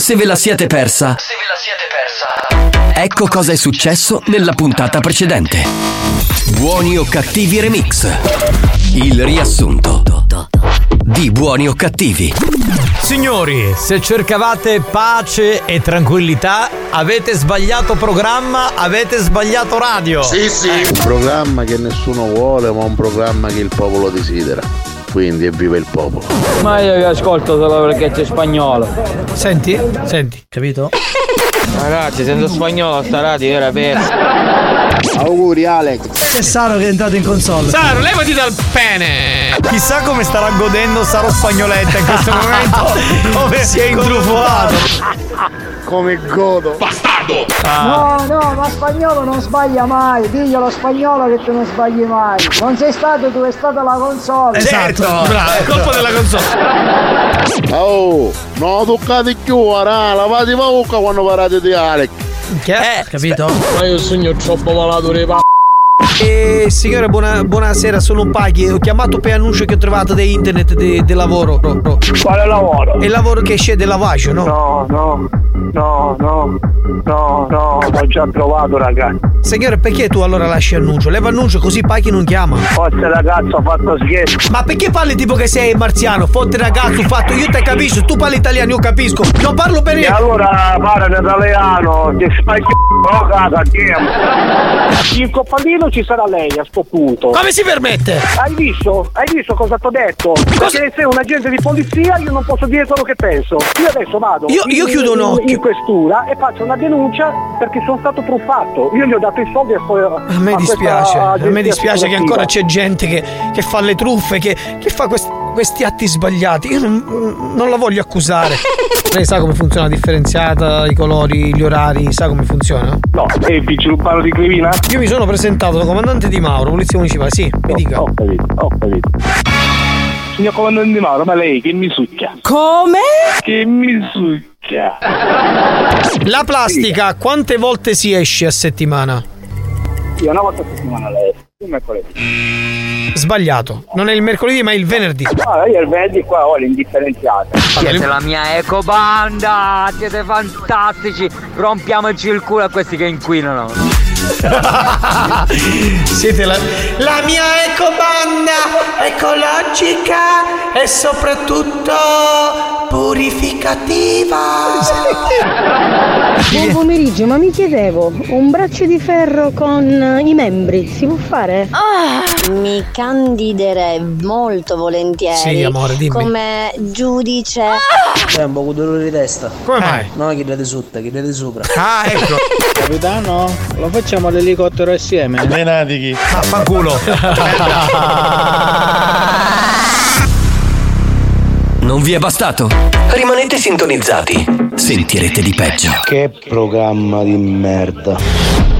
Se ve la siete persa, Se ve la siete persa. ecco cosa è successo nella puntata precedente. Buoni o cattivi remix. Il riassunto di Buoni o cattivi. Signori, se cercavate pace e tranquillità, avete sbagliato programma, avete sbagliato radio. Un programma che nessuno vuole, ma un programma che il popolo desidera. Quindi evviva il popolo. Ma io vi ascolto solo perché c'è spagnolo. Senti, senti, capito? Ragazzi, sento spagnolo sta radio era persa. Auguri Alex. C'è Saro che è entrato in console. Saro, levati dal pene! Chissà come starà godendo Saro Spagnoletta in questo momento. Come si è intrufolato. Come godo. No, no, ma spagnolo non sbaglia mai. Diglielo spagnolo che tu non sbagli mai. Non sei stato tu, è stata la console. Esatto, bravo, è colpa della console. Oh, non toccate più, ora, lavate la bocca quando parlate di Alex. Che? capito? Ma io sogno troppo malato di pa. Eh, signore, buona- buonasera, sono Paghi. Ho chiamato per annuncio che ho trovato da internet di di lavoro. Ro- ro. Quale lavoro? È il lavoro che esce del lavaggio, no? No, no, no, no, no, no, l'ho già trovato ragazzi. Signore, perché tu allora lasci annuncio? Leva annuncio così Paghi non chiama. Forse ragazzo ha fatto scherzo. Ma perché parli tipo che sei marziano? Fotte ragazzo, fatto, io te capisco, tu parli italiano, io capisco. Non parlo per E io. allora parla in italiano, ti spagno no casa Il coppandino ci sarà lei a sto punto. Come si permette? Hai visto? Hai visto cosa ti ho detto? Perché sei un agente di polizia io non posso dire quello che penso. Io adesso vado Io- io in- chiudo un in- occhio. in questura e faccio una denuncia perché sono stato truffato. Io gli ho dato i soldi a, A me dispiace, a me dispiace che ancora c'è gente che, che fa le truffe, che, che fa quest- questi atti sbagliati. Io non, non la voglio accusare. Lei sa come funziona la differenziata, i colori, gli orari, sa come funziona? No, e il urbano di Crivina? Io mi sono presentato da comandante di Mauro, polizia municipale, sì, mi dica. Ho capito, ho capito. Signor comandante di Mauro, ma lei che mi succhia? Come? Che mi succhia? La plastica, quante volte si esce a settimana? Io una volta a settimana lei, mercoledì. Sbagliato, non è il mercoledì ma è il venerdì. Allora io il venerdì qua ho l'indifferenziata. Siete la mia ecobanda, siete fantastici. Rompiamoci il culo a questi che inquinano. Siete la, la mia ecobanda ecologica e soprattutto purificativa. Buon pomeriggio, ma mi chiedevo, un braccio di ferro con i membri si può fare? Mi candiderei molto volentieri Sì, amore, dimmi. come giudice. C'è un po' di dolore di testa. Come mai? No, chi di sotto, chi di sopra. Ah, ecco. Capitano, lo facciamo all'elicottero assieme? Menatichi. Affanculo. Non vi è bastato? Rimanete sintonizzati. Sentirete di peggio. Che programma di merda.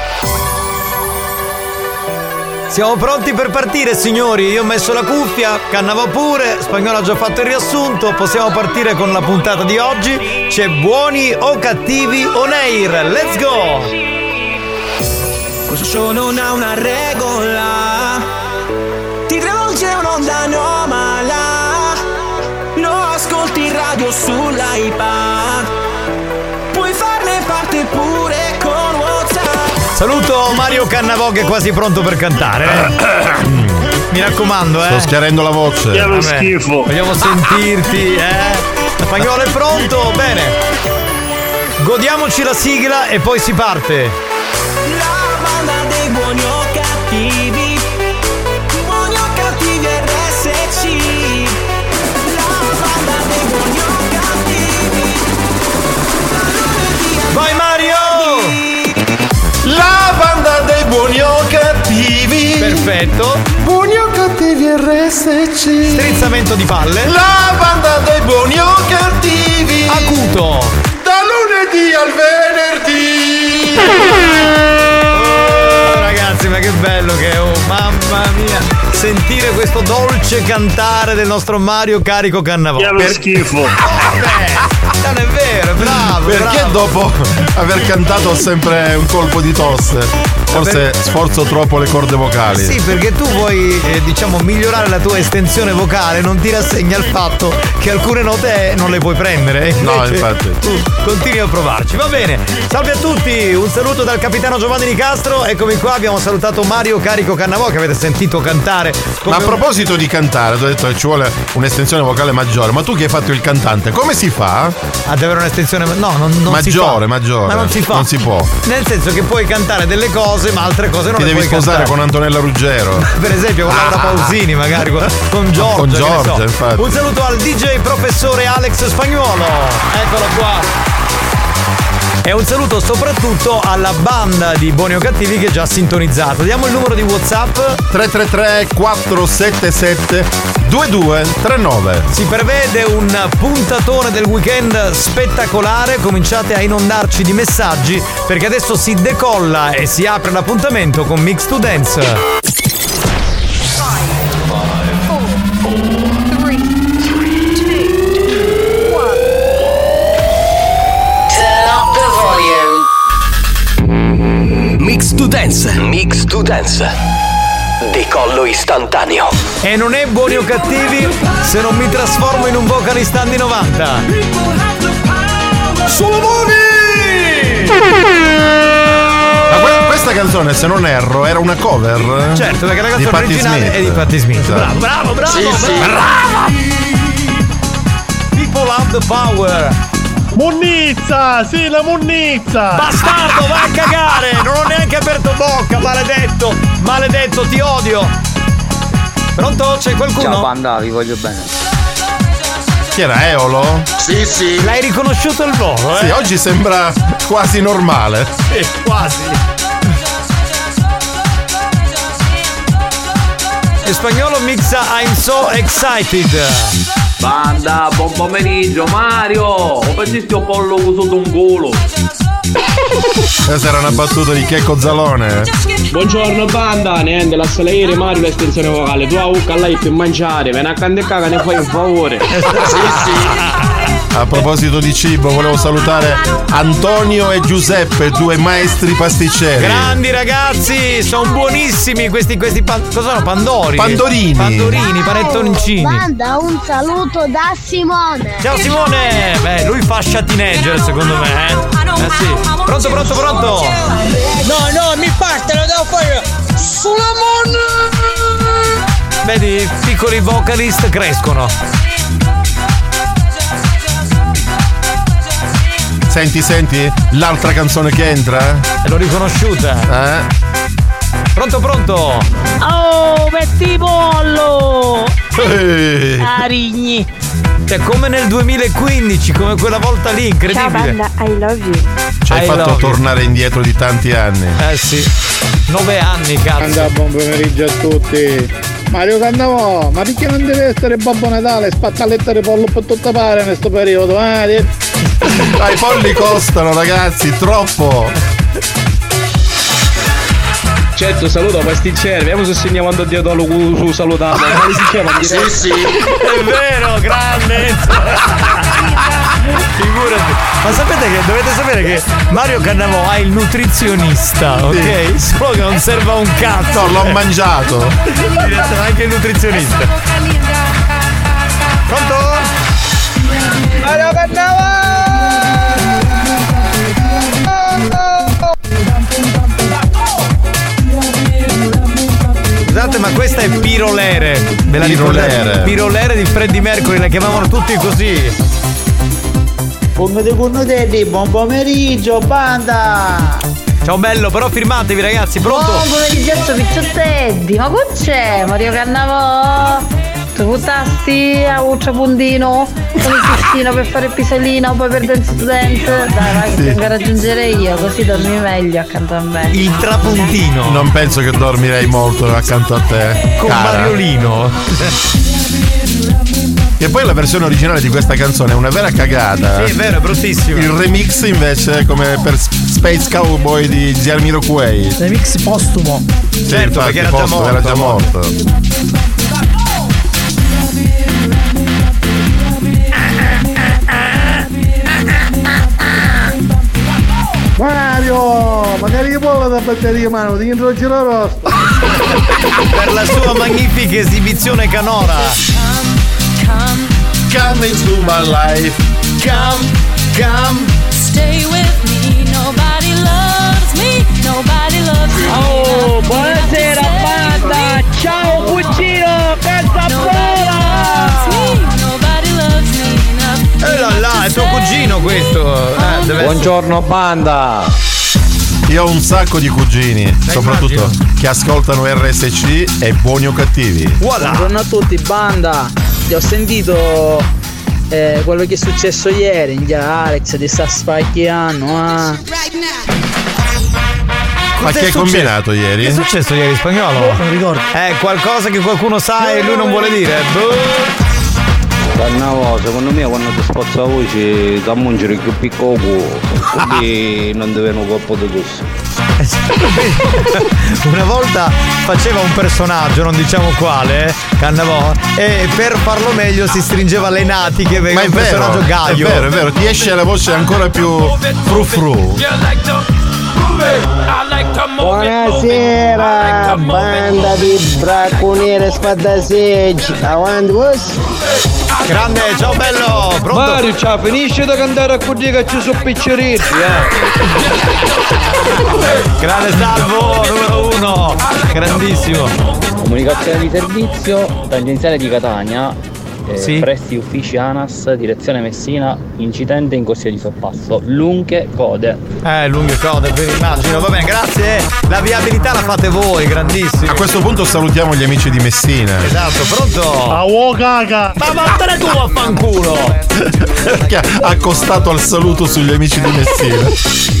Siamo pronti per partire, signori. Io ho messo la cuffia, Cannava pure, Spagnolo ha già fatto il riassunto. Possiamo partire con la puntata di oggi. C'è buoni o cattivi on air. Let's go! Questo show non ha una regola Ti travolge un'onda anomala Lo ascolti radio sull'iPad Puoi farne parte pure Saluto Mario Cannavò che è quasi pronto per cantare. Mi raccomando, eh. Sto schiarendo la voce. Che lo schifo. Vogliamo sentirti, eh? Spagnolo è pronto? Bene. Godiamoci la sigla e poi si parte. La banda dei buoni o cattivi Buoni o cattivi. Perfetto. Buoni o cattivi RSC. Strizzamento di palle. La banda dei buoni o cattivi. Acuto. Da lunedì al venerdì. Oh, ragazzi, ma che bello che è, oh, mamma mia sentire questo dolce cantare del nostro Mario Carico Cannavò. Che per... schifo. Eh, non è vero, bravo. Perché bravo. dopo aver cantato ho sempre un colpo di tosse? Forse sforzo troppo le corde vocali. Sì, perché tu vuoi, eh, diciamo, migliorare la tua estensione vocale, non ti rassegna il fatto che alcune note non le puoi prendere. e No, invece infatti. Tu continui a provarci. Va bene. Salve a tutti, un saluto dal capitano Giovanni Nicastro. Eccomi qua, abbiamo salutato Mario Carico Cannavò che avete sentito cantare. Ma a un- proposito di cantare, ti ho detto che ci vuole un'estensione vocale maggiore, ma tu che hai fatto il cantante, come si fa? Ad avere un'estensione. No, non, non si maggiore, fa. maggiore. Ma non si fa. Non si può. Nel senso che puoi cantare delle cose, ma altre cose non Ti le devi puoi sposare cantare. con Antonella Ruggero. per esempio con Laura Pausini magari con, con Giorgia Con Giorgia, so. infatti. un saluto al DJ professore Alex Spagnuolo eccolo qua e un saluto soprattutto alla banda di Buoni o Cattivi che è già sintonizzato. Diamo il numero di WhatsApp 333 477 2239. Si prevede un puntatone del weekend spettacolare, cominciate a inondarci di messaggi perché adesso si decolla e si apre l'appuntamento con Mix to Dance. Mix to Dance. Mix to Dance. Decollo istantaneo. E non è buoni o cattivi se non mi trasformo in un vocalist anni 90. Ma que- questa canzone, se non erro, era una cover? Certo, perché la Di canzone Patti originale Smith. è di Patti Smith. Esatto. Bravo, bravo, bravo, Sì, sì. bravo. People have the power. Munnizza, sì, la munnizza. Bastardo, vai a cagare! Non ho neanche aperto bocca, maledetto! Maledetto, ti odio! Pronto? C'è qualcuno? Ciao banda, vi voglio bene. Chi era Eolo? Sì, sì. L'hai riconosciuto il volo, eh? Sì, oggi sembra quasi normale. Sì, quasi. In spagnolo mixa I'm so excited. Banda, buon pomeriggio Mario! Ho pensato un pollo usato un culo! Questa era una battuta di Checco Zalone. Buongiorno banda, niente, lascia ieri Mario l'estensione vocale, tu a Ucca lei per mangiare, vieni a candecca che ne fai un favore. A proposito di cibo, volevo salutare Antonio e Giuseppe, due maestri pasticceri. Grandi ragazzi, sono buonissimi questi, questi pan- cosa sono? Pandori? Pandorini. Pandorini, panettoncini. Banda, un saluto da Simone. Ciao Simone! Beh, lui fascia teenager secondo me, eh? Eh sì. Pronto, pronto, pronto! No, no, mi parte, lo devo fare. Sulamon! Vedi, piccoli vocalist crescono. Senti, senti, l'altra canzone che entra? L'ho riconosciuta. Eh? Pronto, pronto! Oh, metti pollo! Ehi. Arigni! Cioè, come nel 2015, come quella volta lì, incredibile. Ciao banda, I love you. Ci hai I fatto love you. tornare indietro di tanti anni. Eh sì. Nove anni, cazzo. Anda, buon pomeriggio a tutti. Mario Cannavò, ma perché non deve essere Babbo Natale spattalletta di pollo per tutta parte in questo periodo? Eh? Dai, i polli costano, ragazzi, troppo. Certo, saluto pasticcere, vediamo se segniamo andando dietro allo cu- su salutare. Come si chiama? Sì, sì. È vero, grande! Figurati. Ma sapete che dovete sapere che Mario Cannavò ha il nutrizionista, ok? Solo che non serve a un cazzo. No, l'ho mangiato. Anche il nutrizionista. Pronto? Mario Scusate, ma questa è Pirolere. Ve la Pirolere. Pirolere di Freddie Mercury, la chiamavano tutti così. Come buon pomeriggio, banda! Ciao bello, però firmatevi ragazzi, pronto? Buon pomeriggio pizzottetti, ma qua c'è Mario Cannavò? Tu buttasti a Uccia Pundino con il pistino per fare pisellina o poi per dance to dance? Dai, vai, Sì. tengo a raggiungere io, così dormi meglio accanto a me. Il trapuntino. Non penso che dormirei molto accanto a te. Con cara. Mariolino. Che poi la versione originale di questa canzone è una vera cagata. Sì, è vero, è bruttissimo. Il remix invece è come per Space Cowboy di Gianmiroquai. Remix postumo. Sì, Certo, infatti, perché era già morto. era già morto. Mario, magari vuole la batteria mano, ti intro giro rosto. per la sua magnifica esibizione canora. Come into my life. Come, come. Stay with me, nobody loves me, nobody loves me. Oh, buonasera banda! Ciao cugino, enough. E là là, è tuo cugino questo. Eh, deve Buongiorno banda! Io ho un sacco di cugini, soprattutto che ascoltano RSC e buoni o cattivi. Buongiorno a tutti, banda. Ti ho sentito eh, quello che è successo ieri. Già Alex ti sta spacchiando. Ah. Ma Cos'è che hai combinato ieri? Che è successo ieri spagnolo? Non ricordo. Eh, qualcosa che qualcuno sa e lui non vuole dire. Boh. Cannavo, secondo me quando ti spozza la voce da mungere più piccolo quindi non deve un colpo di gusto. Una volta faceva un personaggio, non diciamo quale, Cannavò, e per farlo meglio si stringeva le natiche perché Ma è un vero, personaggio gaio. è vero, è vero, ti esce la voce ancora più fru fru. Buonasera, banda di bracconiere spadaseggi. Avanti. Grande, ciao bello! Pronto? Mario, ciao, finisce da cantare a quelli che ci sono picceretti, eh! Grande salvo, numero uno! Grandissimo! Comunicazione di servizio, tangenziale di Catania, eh, Sì. presti uffici ANAS, direzione Messina, incidente in corsia di sorpasso, lunghe code. Eh, lunghe code, ve immagino. Va bene, grazie. La viabilità la fate voi, grandissimo. A questo punto salutiamo gli amici di Messina. Esatto, pronto? A uo caga! Ma vattene tu a fanculo! Perché ha accostato al saluto sugli amici di Messina.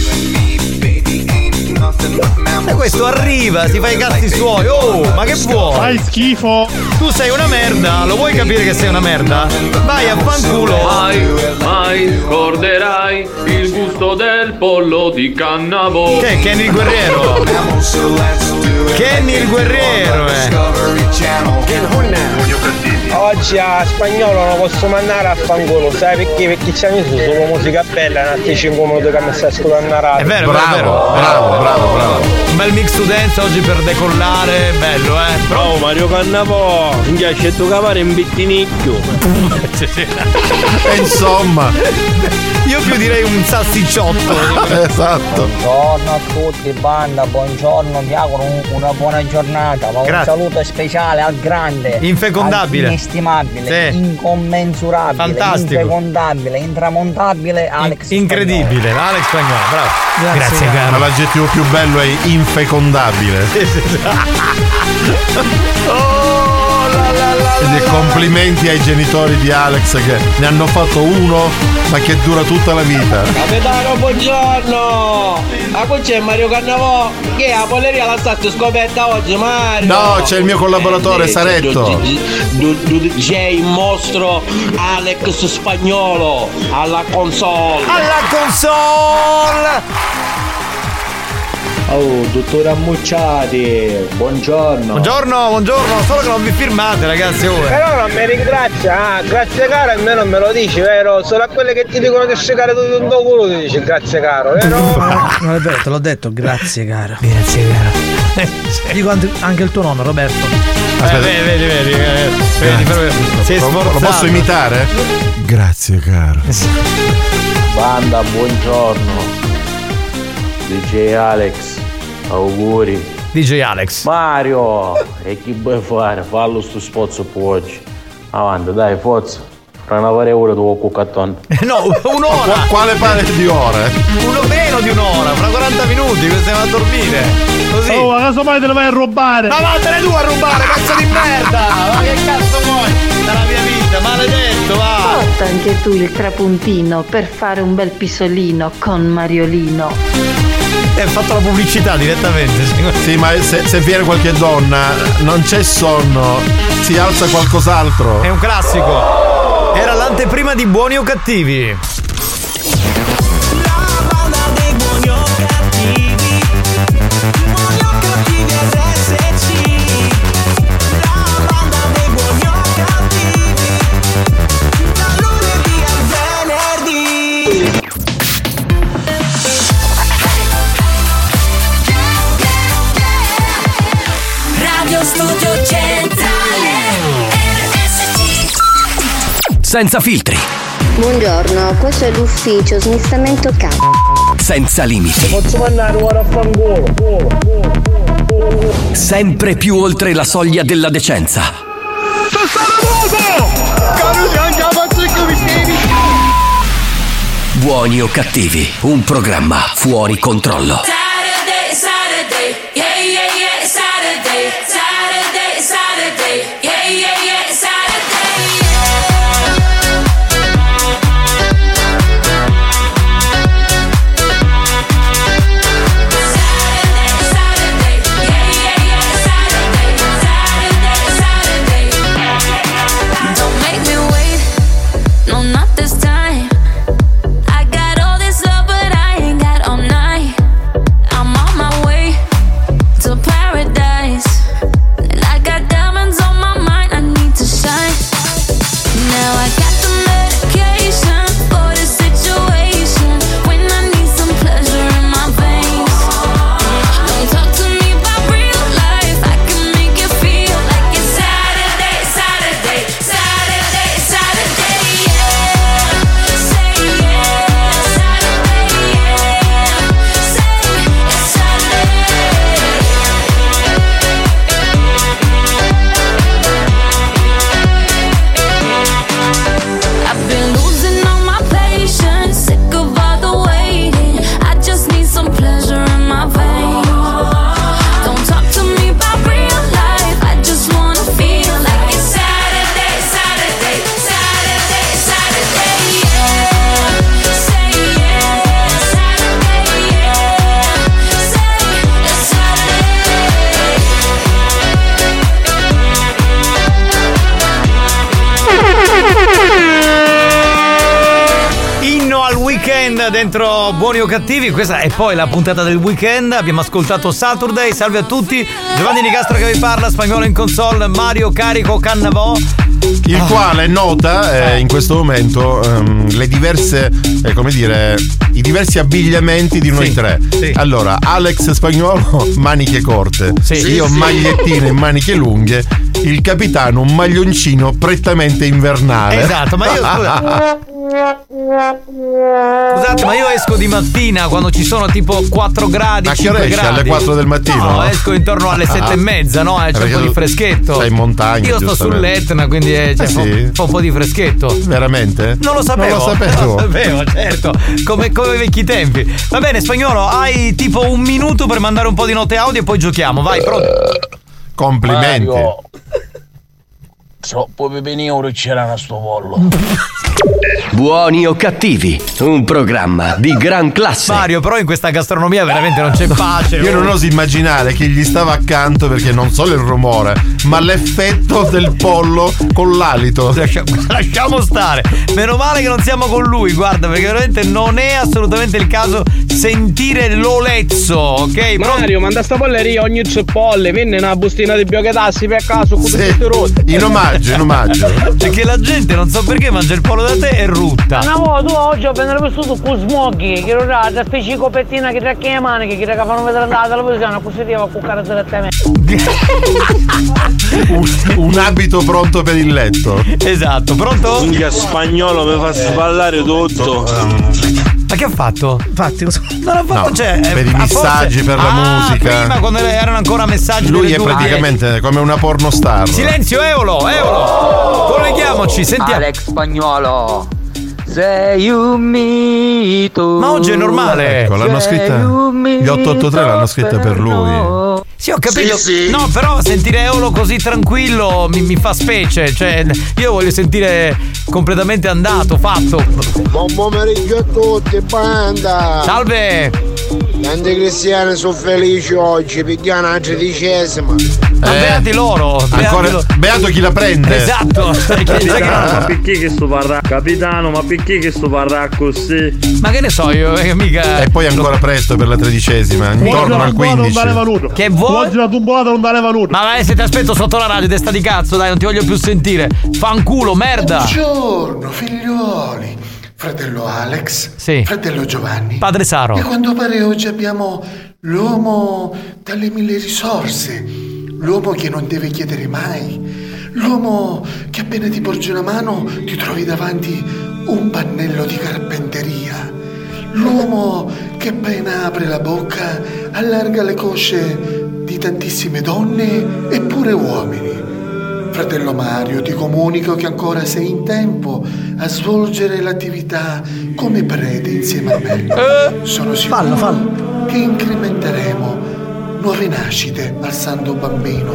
E questo arriva, si fa i cazzi suoi. Oh, ma che vuoi? Fai schifo! Tu sei una merda, lo vuoi capire che sei una merda? Vai a fanculo! Mai, mai scorderai il gusto del pollo di cannavo. Che è Kenny il guerriero? Kenny il guerriero, eh! Oggi a spagnolo non posso mandare a fanculo, sai perché? Perché c'è messo solo musica bella, un altri 5 minuti che mi stai ascoltando la radio. È vero, è vero, è vero. bravo, bravo, bravo. Un bel mix to dance oggi per decollare, bello, eh! Bravo Mario Cannavo! Mi piace tu cavare in bittinicchio! Insomma, Io più direi un salsicciotto. esatto. Buongiorno a tutti, banda, buongiorno, vi auguro un- una buona giornata. Ma un Grazie. saluto speciale al grande, Infecondabile. Inestimabile, Sì. incommensurabile, Fantastico. infecondabile, intramontabile Alex. Incredibile, Alex Spagnolo, bravo. Grazie, Ma caro. l'aggettivo più bello è infecondabile. Oh, Quindi complimenti ai genitori di Alex che ne hanno fatto uno, ma che dura tutta la vita. Capitano, buongiorno! Ma qui c'è Mario Cannavò! Che la polleria la state scoperta oggi, Mario! No, c'è il mio collaboratore, Eh, Saretto. DJ mostro Alex Spagnolo alla console! Alla console! Oh, dottore Ammucciati, buongiorno. Buongiorno, buongiorno, solo che non vi firmate, ragazzi. Oh. Però non mi ringrazia, ah, grazie caro almeno me lo dici, vero? Solo a quelle che ti dicono di scegare tutto un tuo culo ti dici grazie caro, vero? Non è vero, te l'ho detto, grazie caro. Grazie caro. Dico anche, il tuo nonno, Roberto. Eh, vedi, vedi, vedi, eh, vedi, sei Lo- sforzato. Lo posso imitare? Grazie, caro. Banda, buongiorno. DJ Alex, auguri. DJ Alex. Mario, e chi vuoi fare? Fallo sto poi oggi. Avanti, dai, forza. Fra una varia ora tu cuccaton. No, un'ora. Qua- Quale pare di ore? Uno meno di un'ora, fra 40 minuti, che stiamo a dormire. Così. Oh, ma casomai te lo vai a rubare! Ma vattene tu a rubare, pezzo di merda! Ma che cazzo vuoi? Dalla mia vita, maledetto, va! Porta anche tu il trapuntino per fare un bel pisolino con Mariolino. Ha fatto la pubblicità direttamente. Sì, ma se, se viene qualche donna, non c'è sonno, si alza qualcos'altro. È un classico. Era l'anteprima di buoni o cattivi. Senza filtri, Buongiorno, questo è l'ufficio smistamento capo. senza limiti, Posso mandare ora a fangolo? sempre più oltre la soglia della decenza. Buoni o cattivi, un programma fuori controllo. O Cattivi, questa è poi la puntata del weekend. Abbiamo ascoltato Saturday, salve a tutti. Giovanni Nicastro che vi parla, spagnolo in console, Mario Carico Cannavò. Il quale nota eh, in questo momento ehm, le diverse, eh, come dire, i diversi abbigliamenti di noi Sì, tre. sì. Allora, Alex Spagnolo, maniche corte. Sì. Io magliettine e maniche lunghe. Il capitano un maglioncino prettamente invernale. Esatto, ma io scusa. Scusate, ma io esco di mattina quando ci sono tipo 4 gradi. Ma che ora 5 esci? gradi. Alle 4 del mattino? No, esco intorno alle 7 e mezza, no? Eh, C'è un po' di freschetto. sei in montagna, Io sto sull'Etna, quindi eh, cioè, Ah, fa, sì? fa un po' di freschetto. Veramente? Non lo sapevo. Non lo sapevo. Non lo sapevo, certo. Come, come vecchi tempi. Va bene, spagnolo, hai tipo un minuto per mandare un po' di note audio e poi giochiamo. Vai, pronto. Complimenti. Mario, Troppo pepenino c'era a sto pollo. Buoni o cattivi, un programma di gran classe. Mario, però in questa gastronomia veramente non c'è pace. Io non oso immaginare chi gli stava accanto perché non solo il rumore, ma l'effetto del pollo con l'alito. Lascia- lasciamo stare. Meno male che non siamo con lui, guarda, perché veramente non è assolutamente il caso sentire l'olezzo, ok? Mario, manda sta polleria ogni cipolle, venne una bustina di biochetassi per caso con tutti rotti. In omaggio, in omaggio. Perché la gente non so perché mangia il pollo da te e rutta. Una volta oggi ho venduto vissuto con smoghi, che era da specie di che tracchia le mani, che ti fanno vedere la televisione, così a cuccare direttamente. Un, un abito pronto per il letto. Esatto, pronto? Minchia spagnolo mi fa sballare tutto. Ma che ha fatto? Infatti, cosa... Non ha fatto, No, cioè, eh, per i ah, messaggi, forse- per la Ah, musica. Prima quando erano ancora messaggi Lui è due- praticamente come una pornostar. Silenzio, Eolo, Eolo. Colleghiamoci, sentiamo. Alex Spagnolo. Sei un mito. Ma oggi è normale. Ecco, l'hanno scritta. Gli 883 l'hanno scritta per lui. Sì, ho capito. Sì, sì. No, però sentire Eolo così tranquillo mi, mi fa specie. Cioè, io voglio sentire completamente andato, fatto. Buon pomeriggio a tutti, banda! Salve! Tanti cristiani sono felici oggi, pigliano la tredicesima. Ma Eh, beati loro. beati Ancora, loro. beato chi la prende. Esatto. Sai che- Capitano, ma perché che sto parla? Capitano, ma perché che sto parla così? Ma che ne so io, eh, mica. E poi ancora presto per la tredicesima, intorno al 15. Che vuoi? Oggi la tumbolata non valeva nulla. Ma vai, se ti aspetto sotto la radio, testa di cazzo, dai, non ti voglio più sentire. Fanculo, merda. Buongiorno, figliuoli. Fratello Alex. Sì. Fratello Giovanni. Padre Saro. E a quanto pare oggi abbiamo l'uomo dalle mille risorse. L'uomo che non deve chiedere mai. L'uomo che appena ti porge una mano ti trovi davanti un pannello di carpenteria. L'uomo che appena apre la bocca allarga le cosce di tantissime donne e pure uomini. Fratello Mario, ti comunico che ancora sei in tempo a svolgere l'attività come prete insieme a me. Sono sicuro che incrementeremo nuove nascite al santo bambino.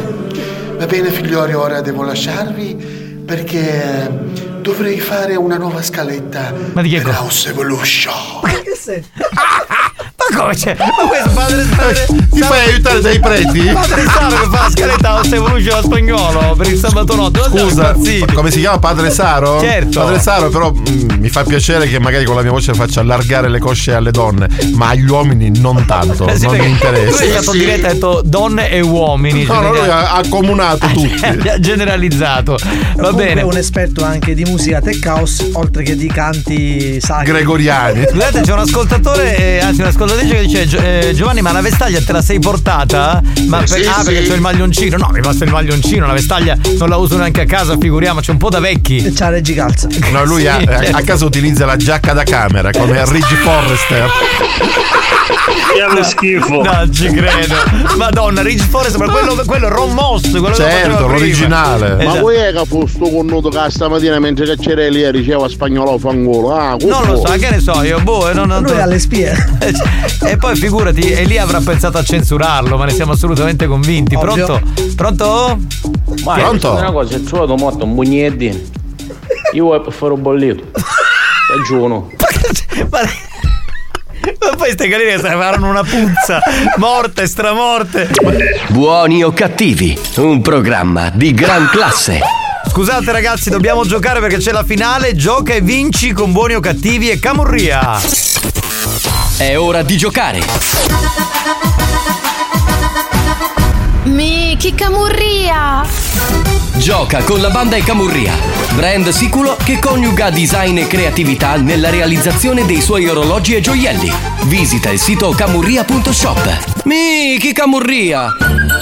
Va bene figlioli, ora devo lasciarvi perché dovrei fare una nuova scaletta Ma di che per cosa? House Evolution. Ma come c'è? Ma questo padre, Ti fai aiutare dai preti? Padre Saro che fa la scaletta House Evolution a spagnolo per il sabato notte. Scusa, come si chiama Padre Saro? Certo. Padre Saro, però mm, mi fa piacere che magari con la mia voce faccia allargare le cosce alle donne, ma agli uomini non tanto, sì, non mi interessa. Lui è stato diretto e ha detto donne e uomini. No, no, lui ha accomunato tutti. ha generalizzato. Va bene. è un esperto anche di musica tech house, oltre che di canti sacri. Gregoriani. Scusate, c'è un ascoltatore, eh, anzi un'ascoltatrice che dice "Gio- eh, Giovanni, ma la vestaglia te la sei portata? Ma Eh, per- sì, ah, perché sì. c'ho il maglioncino. No, mi basta il maglioncino, la vestaglia non la uso neanche a casa, figuriamoci, è un po' da vecchi. C'ha Reggi Calza. No, lui Sì, ha- certo. a casa utilizza la giacca da camera come Ridge Forrester. Che lo schifo. No, ci credo. Madonna, Ridge Forest, ma quello, quello è Ron Moss, quello che Certo, l'originale. Ma Esatto. poi è che fu sto connuto che stamattina mentre che c'era lì diceva spagnolo fangolo. Ah, Non lo so, che ne so io, boh, non, non Lui ha le spie. E poi figurati, e lì avrà pensato a censurarlo, ma ne siamo assolutamente convinti. Ovvio. Pronto? Pronto? Ma Pronto? una cosa, ho trovato morto un bugnettino. Io vuoi per fare un bollito. Ragione. Ma poi ste galline avevano una puzza, morte, stramorte. Buoni o cattivi, un programma di gran classe. Scusate ragazzi, dobbiamo giocare perché c'è la finale. Gioca e vinci con buoni o cattivi e Camurria. È ora di giocare. Miki Camurria! Gioca con la banda e Camurria, brand sicuro che coniuga design e creatività nella realizzazione dei suoi orologi e gioielli. Visita il sito camurria.shop. Miki Camurria!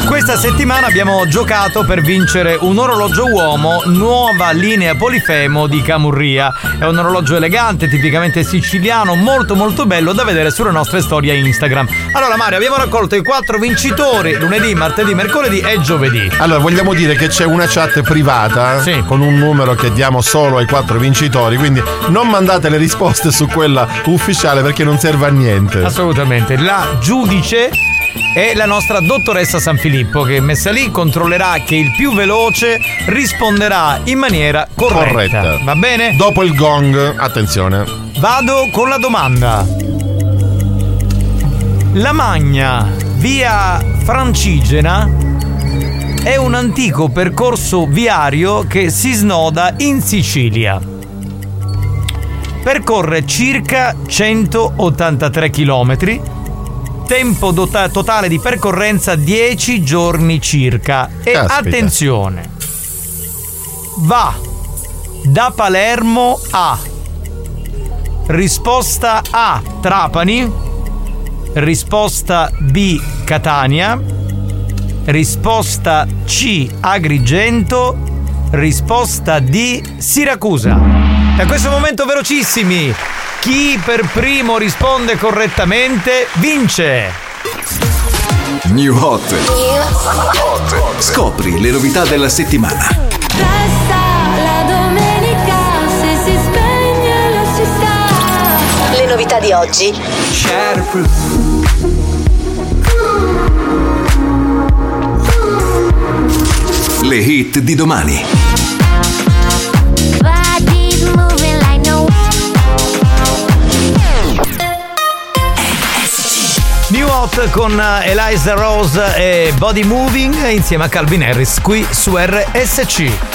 Questa settimana abbiamo giocato per vincere un orologio uomo, nuova linea Polifemo di Camurria. È un orologio elegante, tipicamente siciliano, molto molto bello da vedere sulle nostre storie Instagram. Allora Mario, abbiamo raccolto i quattro vincitori lunedì, martedì, mercoledì e giovedì. Allora, vogliamo dire che c'è una chat privata con un numero che diamo solo ai quattro vincitori, quindi non mandate le risposte su quella ufficiale perché non serve a niente. Assolutamente. La giudice è la nostra dottoressa San Filippo che messa lì controllerà che il più veloce risponderà in maniera corretta. Corretta. Va bene? Dopo il gong, attenzione. Vado con la domanda. La Magna, via Francigena, è un antico percorso viario che si snoda in Sicilia. Percorre circa 183 km, tempo dota- totale di percorrenza 10 giorni circa. E Caspita. attenzione, va da Palermo a Risposta A Trapani, risposta B Catania, risposta C Agrigento, risposta D Siracusa. Da questo momento velocissimi, chi per primo risponde correttamente vince. New Hot. Scopri le novità della settimana. Resta la domenica se si spegne la città. Le novità di oggi. Le hit di domani. New Hot con eh, Eliza Rose e Body Moving insieme a Calvin Harris qui su RSC.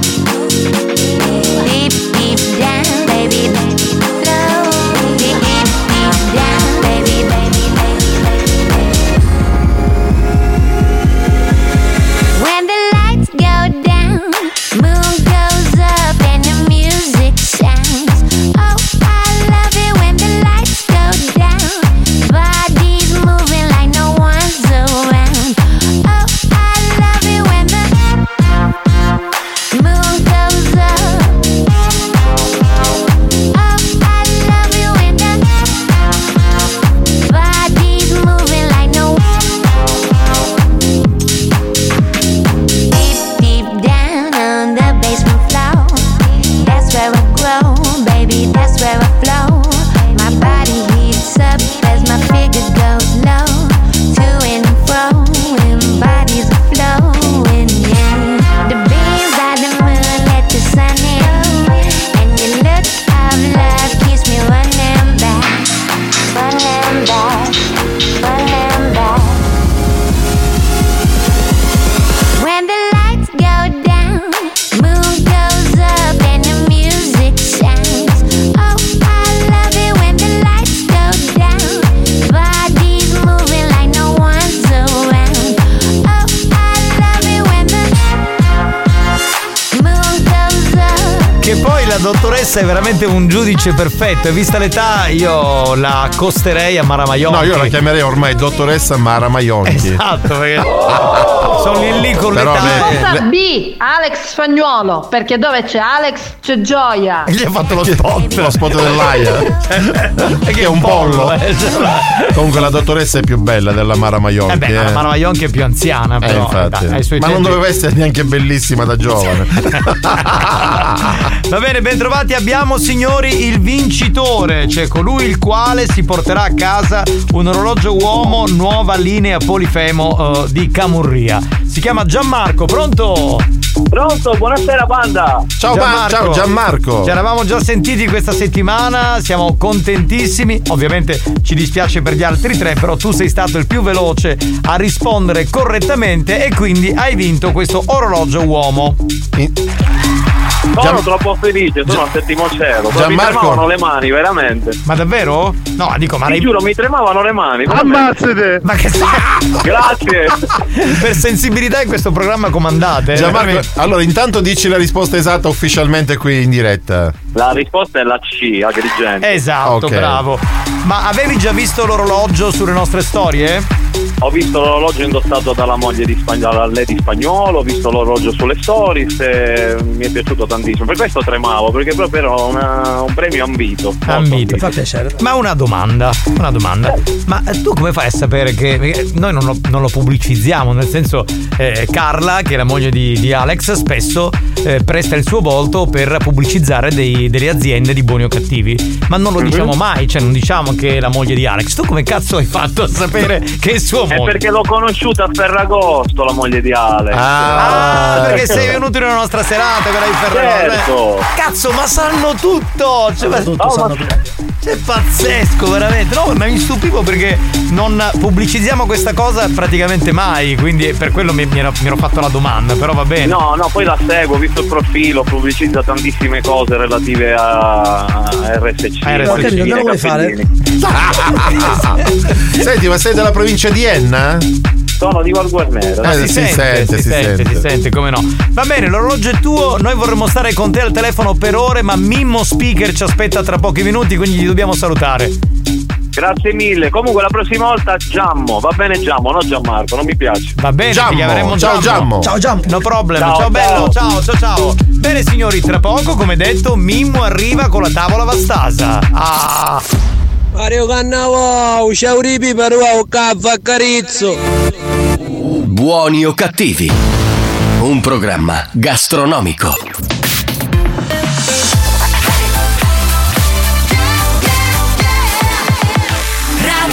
Dottoressa è veramente un giudice perfetto e vista l'età io la accosterei a Mara Maionchi. No, io la chiamerei ormai dottoressa Mara Maionchi. Esatto, perché sono lì lì con Però l'età. Risposta B, Alex Spagnuolo, perché dove c'è Alex c'è gioia. Gli ha fatto lo spot. Lo spot dell'aia. che è un pollo. eh. Comunque la dottoressa è più bella della Mara Maionchi. Eh beh, ma la Mara Maionchi è più anziana, Eh, però. infatti. dai, ai suoi ma non doveva essere neanche bellissima da giovane. Va bene, bentrovati. Abbiamo, signori, il vincitore, cioè colui il quale si porterà a casa un orologio uomo nuova linea Polifemo eh, di Camurria. Si chiama Gianmarco, pronto? Pronto, buonasera banda. Ciao, Ma- ciao, Gianmarco. Ci eravamo già sentiti questa settimana, siamo contentissimi. Ovviamente ci dispiace per gli altri tre, però tu sei stato il più veloce a rispondere correttamente e quindi hai vinto questo orologio uomo. Sono troppo felice, sono al settimo cielo. Mi Gianmarco. tremavano le mani, veramente. Ma davvero? No, dico, ma Ti lei- giuro, mi tremavano le mani. Ammazzate! Ma che Grazie! per sensibilità in questo programma comandate. Gianmarco, allora intanto dici la risposta esatta ufficialmente qui in diretta. La risposta è la C, Agrigento. Esatto, Ok. bravo. Ma avevi già visto l'orologio sulle nostre storie? Ho visto l'orologio indossato dalla moglie di Spagnuolo, dalla Lady Spagnolo, ho visto l'orologio sulle stories e mi è piaciuto tantissimo. Per questo tremavo, perché proprio era una- un premio ambito. Ambito. Fa piacere. Ma una domanda, una domanda. Ma eh, tu come fai a sapere che perché noi non lo, non lo pubblicizziamo? Nel senso, eh, Carla, che è la moglie di, di Alex, spesso eh, presta il suo volto per pubblicizzare dei- delle aziende di buoni o cattivi. Ma non lo Mhm. diciamo mai, cioè non diciamo che è la moglie di Alex. Tu come cazzo hai fatto a sapere che è sua È moglie? perché l'ho conosciuta a Ferragosto, la moglie di Alex. Ah, perché sei venuto in una nostra serata quella di Ferraro. Certo. Cazzo, ma sanno tutto! Cioè, ma- Oh, ma- È pazzesco, veramente. No, ma mi stupivo perché non pubblicizziamo questa cosa praticamente mai. Quindi per quello mi, mi ero, mi ero fatto la domanda, però va bene. No, no, poi la seguo, ho visto il profilo, pubblicizza tantissime cose relative a a RSC. A RSC. Capito, non lo vuoi fare? Senti, ma sei della provincia di Enna? Sono di Val Guarnero. Eh, si sente, si sente. si sente, come no. Va bene, l'orologio è tuo, noi vorremmo stare con te al telefono per ore, ma Mimmo Speaker ci aspetta tra pochi minuti, quindi gli dobbiamo salutare. Grazie mille. Comunque la prossima volta Giammo, va bene Giammo, no Gianmarco, non mi piace. Va bene, ti chiameremo Giammo. Ciao Giammo. No problem, Ciao, ciao, bello, ciao. ciao, ciao, ciao. Bene signori, tra poco, come detto, Mimmo arriva con la tavola vastasa. Ah! Mario Cannavò, ciao ripi per un caffè carizzo. Buoni o cattivi? Un programma gastronomico.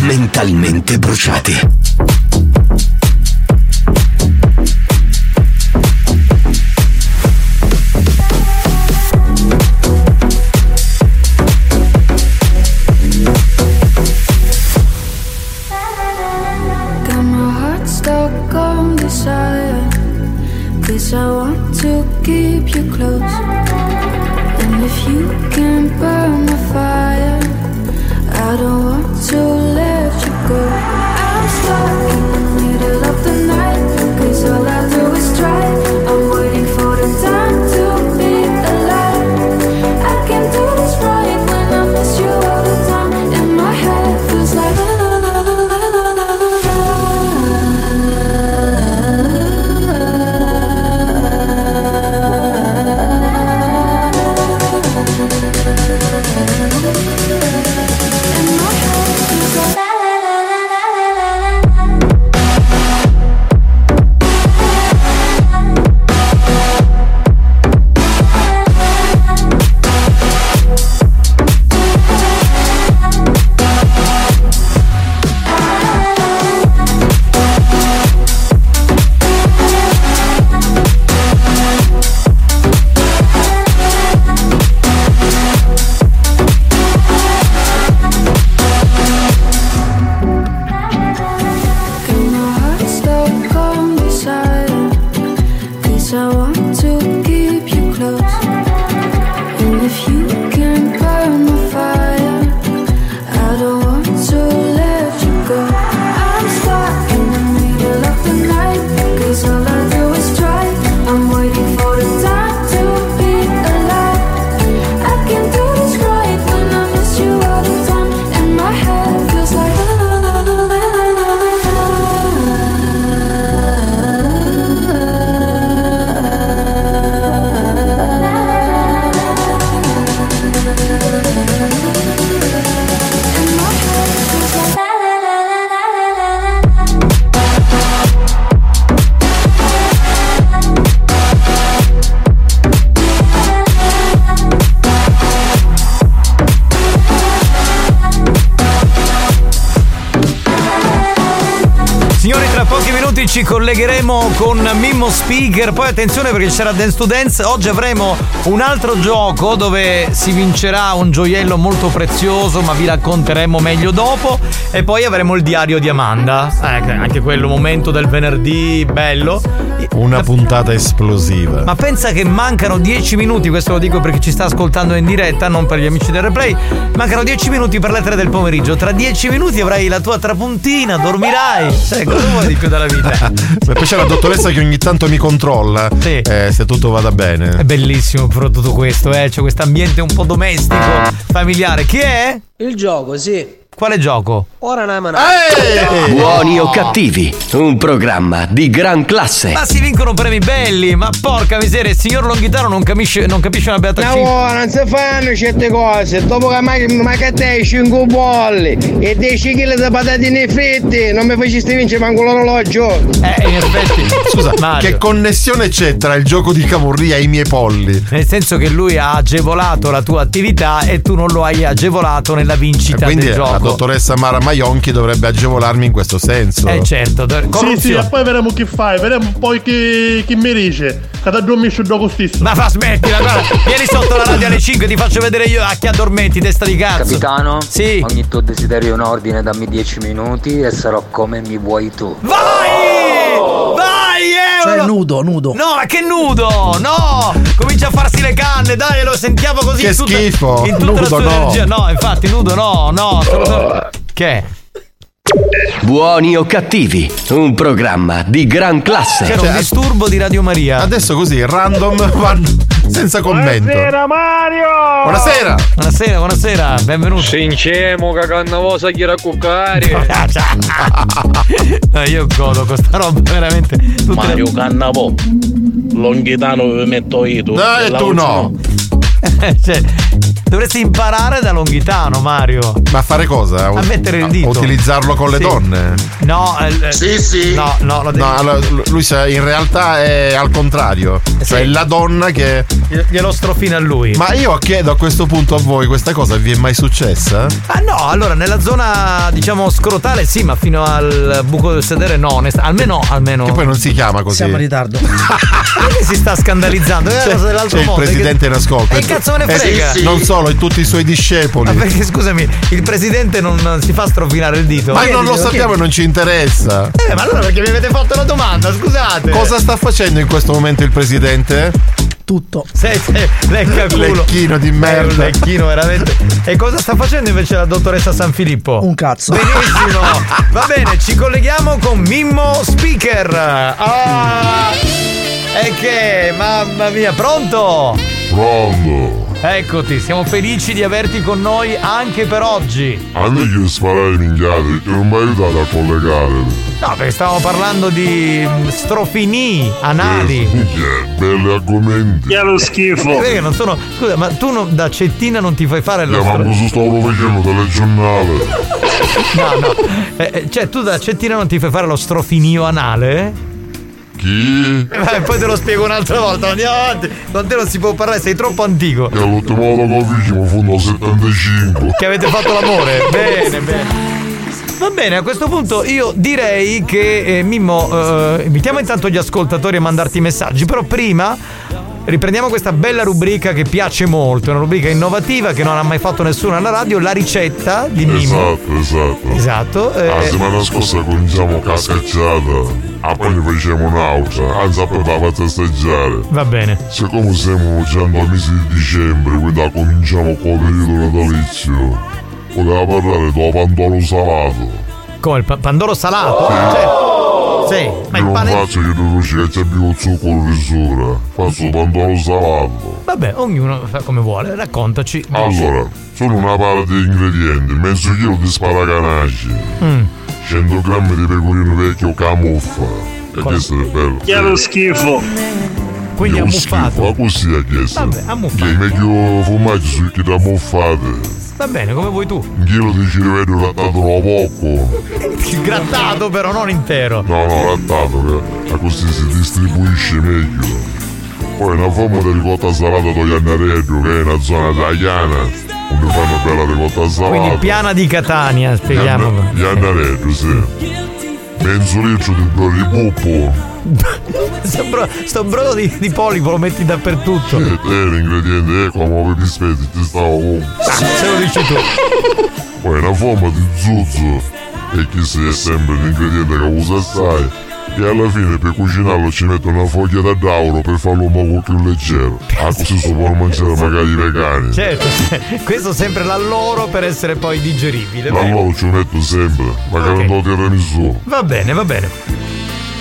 Mentalmente bruciati. Mimmo Speaker. Poi attenzione perché sarà Dance to Dance. Oggi avremo un altro gioco dove si vincerà un gioiello molto prezioso, ma vi racconteremo meglio dopo. E poi avremo il diario di Amanda. Eh, anche quello momento del venerdì bello. Una puntata esplosiva. Ma pensa che mancano 10 minuti, questo lo dico perché ci sta ascoltando in diretta, non per gli amici del replay. Mancano 10 minuti per le 3 del pomeriggio. Tra 10 minuti avrai la tua trapuntina, dormirai. Sai, cosa vuoi di più dalla vita? Beh, poi c'è la dottoressa che ogni tanto mi controlla eh, se tutto vada bene. È bellissimo però tutto questo, eh? C'è questo ambiente un po' domestico, familiare. Chi è? Il gioco, sì. Quale gioco? Ora ne manà. Buoni o cattivi, un programma di gran classe. Ma si vincono premi belli, ma porca miseria, il signor Longhitano non capisce, non capisce una beata No, cifra. non si fanno certe cose. Dopo che mai ma che te 5 bolli e 10 kg di patatine fritte, non mi facesti vincere manco l'orologio. Eh, in effetti. Scusa, Mario. che connessione c'è tra il gioco di Camurria e i miei polli? Nel senso che lui ha agevolato la tua attività e tu non lo hai agevolato nella vincita Quindi del la gioco. dottoressa Mara Maionchi dovrebbe agevolarmi in questo senso. Eh certo, do- Sì, sì, corruzione. e poi vedremo chi fai, vedremo poi chi, chi mi dice. Che ti addormisci il gioco stesso. Ma fa smettila, guarda, vieni sotto la radio alle 5 ti faccio vedere io a chi addormenti, testa di cazzo. Capitano? Sì. Ogni tuo desiderio in ordine, dammi 10 minuti e sarò come mi vuoi tu. Vai! Vai, eh! Cioè nudo, nudo. No, ma che nudo! No! Comincia a farsi le canne, dai, lo sentiamo così Che in tutta, schifo! in tutta la Nudo sua no. energia. No, infatti, nudo no, no, assolutamente. Che? Buoni o cattivi, un programma di gran classe. C'era un disturbo di Radio Maria. Adesso così, random, vanno senza commento. Mario! Buonasera! Buonasera, buonasera, benvenuto. Sincemo che cannavosa chi era cuccare. No, io godo con sta roba veramente. Tutte Mario Cannavò. Longhitano vi metto io. tu. No, e tu no. cioè, dovresti imparare da Longhitano, Mario. Ma a fare cosa? A mettere il dito. Utilizzarlo con le Sì. donne? No, eh, Sì, sì. No, no, lo devi- No, allora, lui sa- in realtà è al contrario. Cioè è la donna che. Glielo strofina a lui. Ma io chiedo a questo punto a voi, questa cosa vi è mai successa? Ah no, allora nella zona diciamo scrotale sì, ma fino al buco del sedere no, onest- almeno almeno. Che poi non si chiama così. Siamo in ritardo. Perché si sta scandalizzando? È una C'è, cosa dell'altro c'è il mondo. presidente in ascolto. E che cazzo me ne Eh, frega? Non solo, e tutti i suoi discepoli. Ma perché scusami, il presidente non si fa strofinare il dito? Ma non lo sappiamo e non ci interessa. Eh, ma allora perché mi avete fatto la domanda? Scusate. Cosa sta facendo in questo momento il presidente? Tutto. Se, se, lecca culo. Lecchino di È un merda. lecchino veramente. E cosa sta facendo invece la dottoressa San Filippo? Un cazzo. Benissimo. Va bene, ci colleghiamo con Mimmo Speaker. Ah! E che, mamma mia, pronto? Pronto? Eccoti, siamo felici di averti con noi anche per oggi. A me che sparare minchiate che non mi aiutate a collegare. No, perché stavamo parlando di mm, strofini anali. Minchia, belli argomenti. Che lo schifo. Perché non sono. Scusa, ma tu non- da cettina non ti fai fare lo Yeah, ma cosa stavo facendo telegiornale? No, no. Eh, eh, cioè, tu da cettina non ti fai fare lo strofinio anale? Chi? Eh, poi te lo spiego un'altra volta, andiamo avanti. Con te non si può parlare, sei troppo antico. Che l'ultima volta che ho visto mi fu nel 75. Che avete fatto l'amore? Bene, bene. Va bene, a questo punto io direi che eh, Mimmo, eh, invitiamo intanto gli ascoltatori a mandarti messaggi, però prima riprendiamo questa bella rubrica che piace molto, è una rubrica innovativa che non ha mai fatto nessuno alla radio, la ricetta di Mimmo. Esatto, esatto. Esatto. La eh, settimana scorsa cominciamo cascacciata. Ah, poi ne facciamo un'altra. Anzi, a assaggiare. va bene. Siccome siamo già nel mese di dicembre, quindi cominciamo con il periodo natalizio, voleva parlare del pandoro salato. Come il pa- pandoro salato? Cioè, sì, ma il non pane. faccio che tu dici che c'è più zucchero di sopra, faccio pandoro salato. Vabbè, ognuno fa come vuole, raccontaci. Allora, sono una parte di ingredienti, mezzo chilo di sparaganacci, Mm. 100 grammi di pecorino vecchio camuffa. E questo è bello. Che lo schifo. Quindi Io ammuffato. Ma così ha chiesto. Vabbè, ammuffato. Che è meglio formaggi su che da ammuffate. Va bene, come vuoi tu. Un chilo di cirevello rattato da poco. Grattato però, non intero. No, no, rattato, che così si distribuisce meglio. Poi una forma di ricotta salata da Iannareggio, che è una zona italiana, dove fanno bella ricotta salata. Quindi piana di Catania, spieghiamo. Iannareggio, sì. Mezzo litro di puppo. Sto, bro- sto brodo di, di polipo lo metti dappertutto. E te l'ingrediente è come per spesi, ti stavo con. Ah, se lo dici tu. Poi una forma di zuzzo, e chi si è sempre l'ingrediente che usa sai. E alla fine per cucinarlo ci metto una foglia da dauro per farlo un po' più leggero. Ah, così si può mangiare magari i vegani. Certo, questo sempre l'alloro per essere poi digeribile. Bene. allora ci metto sempre, magari un po' tiramisù. Va bene, va bene.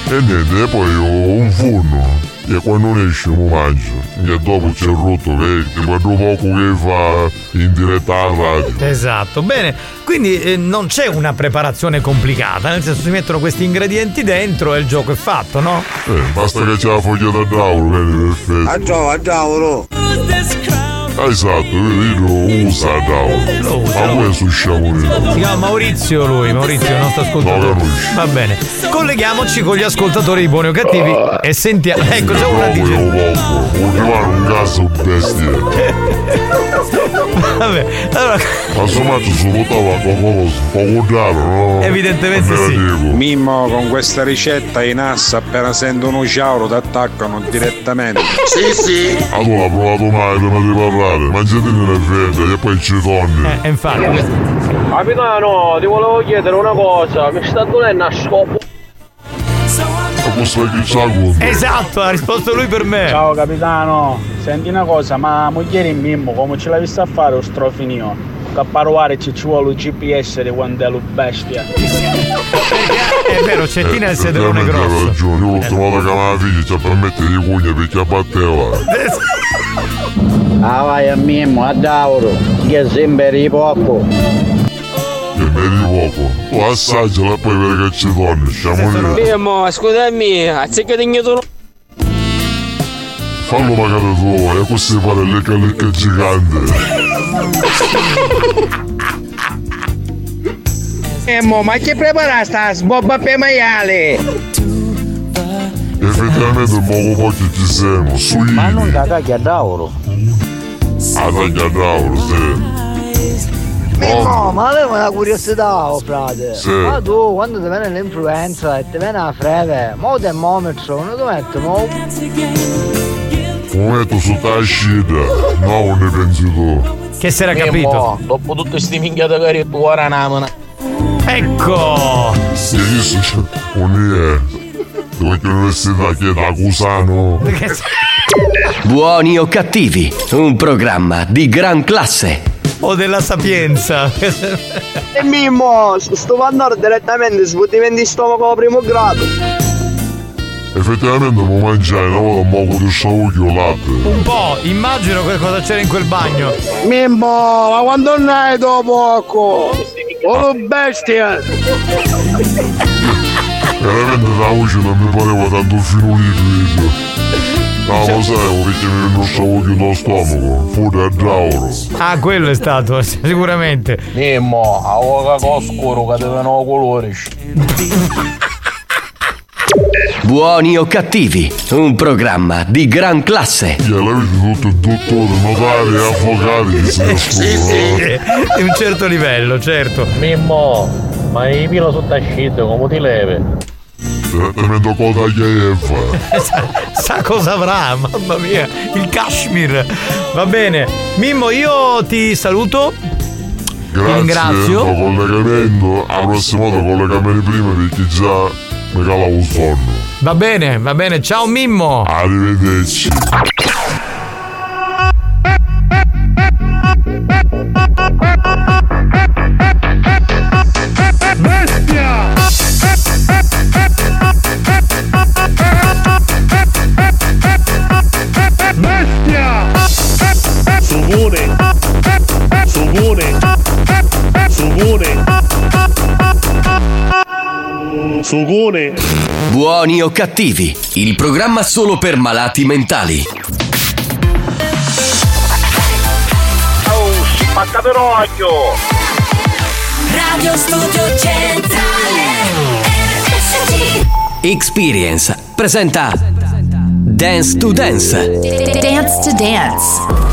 E niente, e poi ho un forno. E quando esce lo mangio. E dopo c'è il rotto che ti guardo poco che fa in diretta alla radio. Esatto, bene. Quindi eh, non c'è una preparazione complicata, nel senso si mettono questi ingredienti dentro e il gioco è fatto, no? Eh, basta che c'è la foglia da dauro, vedi, perfetto. A ciao, a ciao, Ah, esatto, vedi, lo usa a dauro. Ma questo sciamonino. Si chiama Maurizio lui, Maurizio, il nostro ascoltatore. Va bene. Colleghiamoci con gli ascoltatori di Buoni o Cattivi e sentiamo. Ecco, c'è una dice. ultimare un caso bestia. Vabbè, allora. Ma insomma ci si votava qualcosa, caro, no? Evidentemente sì. dico. Mimmo con questa ricetta in assa appena sentono un ciauro ti attaccano direttamente. Sì, sì. Allora, provato mai prima di parlare, mangiatene le fette e poi ci torni. Eh, infatti. Capitano, ti volevo chiedere una cosa. Mi sta dolendo a scopo. Esatto, ha risposto lui per me. Ciao capitano, senti una cosa, ma moglie in Mimmo come ce l'hai vista a fare lo strofinio? che parlare ci vuole il GPS di quando è lo bestia. È vero, Cettina è il hai grosso. ragione, io l'ultima volta che la figlia ci permette di cugna perché batteva. Ah vai a Mimmo, a Dauro, che è sempre di poco. Che mi di poco. Tu assaggiala e poi vedi che ci torni, siamo lì. Mimmo, scusami, anziché di tu Fallo magari tu, e così fare le calicche gigante. Emmo, ma che prepara sta sbobba per maiale? Effettivamente poco pochi ci siamo, sui. Ma non da taglia d'oro. A taglia d'oro, sì. No, ma avevo una curiosità, oh frate. Sì. Ma tu quando ti viene l'influenza e ti viene la febbre, mo termometro, non ti metto, mo. Come metto su ta uscita, no, ne pensi tu. Che si era capito? Dopo tutte queste minchiate che tu ora namana. Ecco! Sì, sì, sì. Un è. Dove che università che da Cusano. Buoni o cattivi, un programma di gran classe. O della sapienza. E Mimmo, sto andando direttamente svuotimento di stomaco primo grado. Effettivamente mi mangiare una volta un poco di sciogli o latte. Un po', immagino che cosa c'era in quel bagno. Mimmo, ma quando andai dopo poco? Oh bestia! Veramente la voce non mi pareva tanto finulito. No, lo sai, perché mi venne sciogli dallo stomaco. Fuori a Dauro. Ah, quello è stato, sicuramente. Mimmo, a voca oscuro che ti vengono colori. Buoni o cattivi, un programma di gran classe. Gliel'avete tutto il dottore, notari e avvocati che se ne scoprono. Di un certo livello, certo. Mimmo, ma i pilo sotto ascitto come ti leve? Direttamente con la Kiev. sa, sa cosa avrà, mamma mia, il Kashmir. Va bene. Mimmo, io ti saluto. Ti Grazie, ringrazio. lo collegamento. La prossima volta collegamenti prima perché già mi calavo un sonno. Va bene, va bene. Ciao Mimmo. Arrivederci. Sugone! Sugone! Sugone! Sugone! Buoni o cattivi, il programma solo per malati mentali. Oh, spaccate l'occhio! Radio Studio Centrale Experience presenta Dance to Dance. Dance to Dance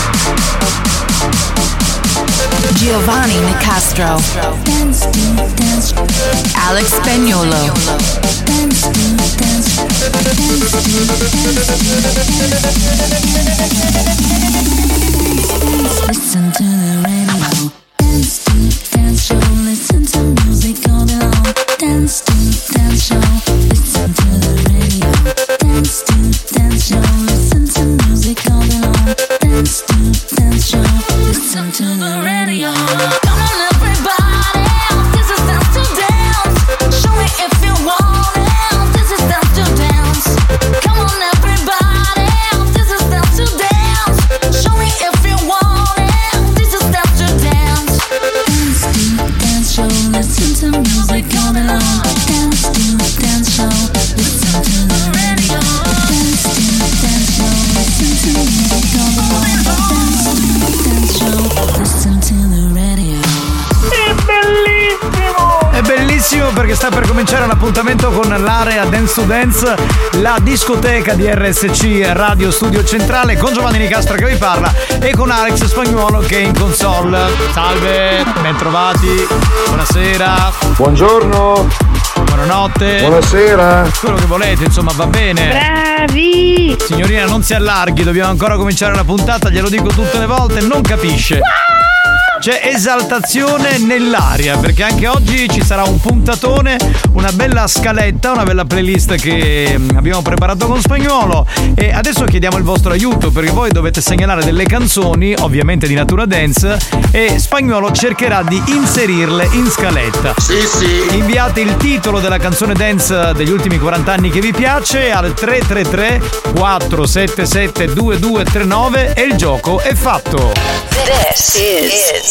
Giovanni Nicastro. Dance Dance Alex Spagnolo. Dance Listen to the radio Dance Dance Show Listen to music all day long Dance appuntamento con l'area Dance to Dance, la discoteca di RSC Radio Studio Centrale con Giovanni Nicastro che vi parla e con Alex Spagnuolo che è in console. Salve, bentrovati, buonasera. Buongiorno. Buonanotte. Buonasera. Quello che volete, insomma, va bene. Bravi! Signorina, non si allarghi, dobbiamo ancora cominciare la puntata, glielo dico tutte le volte, non capisce. C'è esaltazione nell'aria perché anche oggi ci sarà un puntatone, una bella scaletta, una bella playlist che mm, abbiamo preparato con spagnolo e adesso chiediamo il vostro aiuto perché voi dovete segnalare delle canzoni, ovviamente di natura dance e spagnolo cercherà di inserirle in scaletta. Sì, sì. Inviate il titolo della canzone dance degli ultimi 40 anni che vi piace al 333 477 2239 e il gioco è fatto. This is,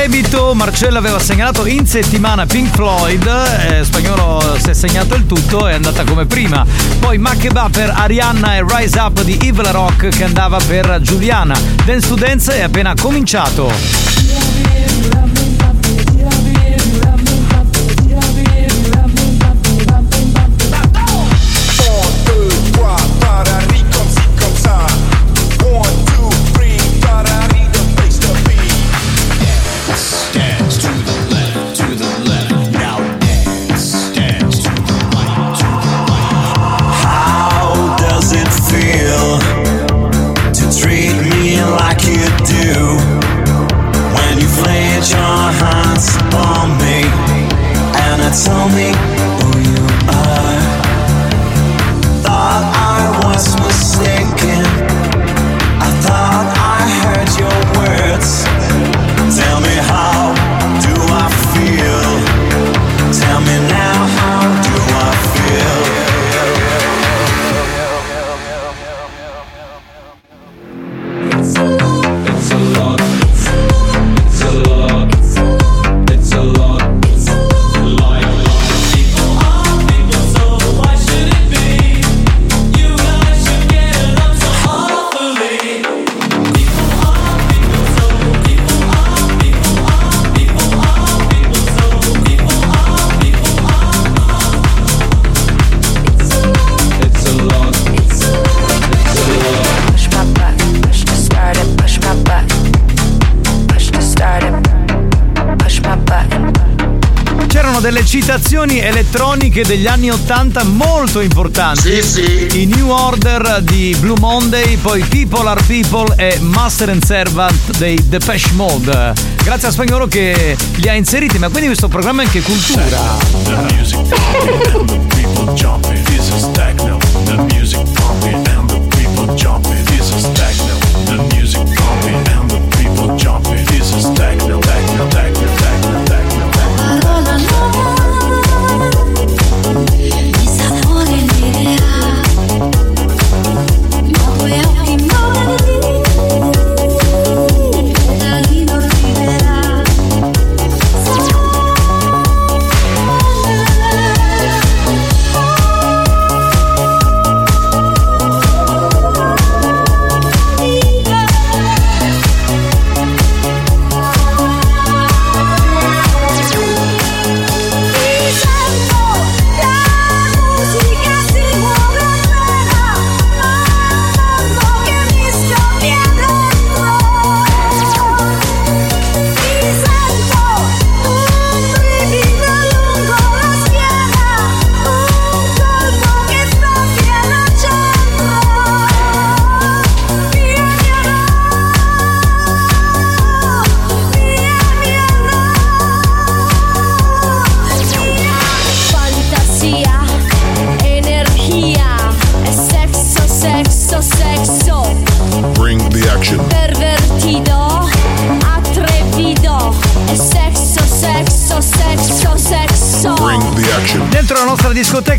Debito, Marcello aveva segnalato in settimana Pink Floyd, eh, Spagnolo si è segnato il tutto e è andata come prima. Poi Makeba per Arianna e Rise Up di Evil Rock che andava per Giuliana. Dance to Dance è appena cominciato. And I told me citazioni elettroniche degli anni 80 molto importanti. Sì, sì. I New Order di Blue Monday, poi People Are People e Master and Servant dei Depeche Mode. Grazie a Spagnolo che li ha inseriti, ma quindi questo programma è anche cultura. The music the people jumping. This is techno. The music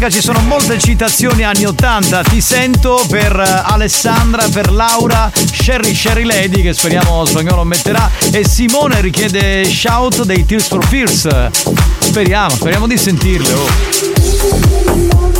Garga ci sono molte citazioni anni 80. Ti sento per eh, Alessandra, per Laura, Sherry Sherry Lady, che speriamo spagnolo metterà. E Simone richiede shout dei Tears for Fears. Speriamo, speriamo di sentirle. Oh.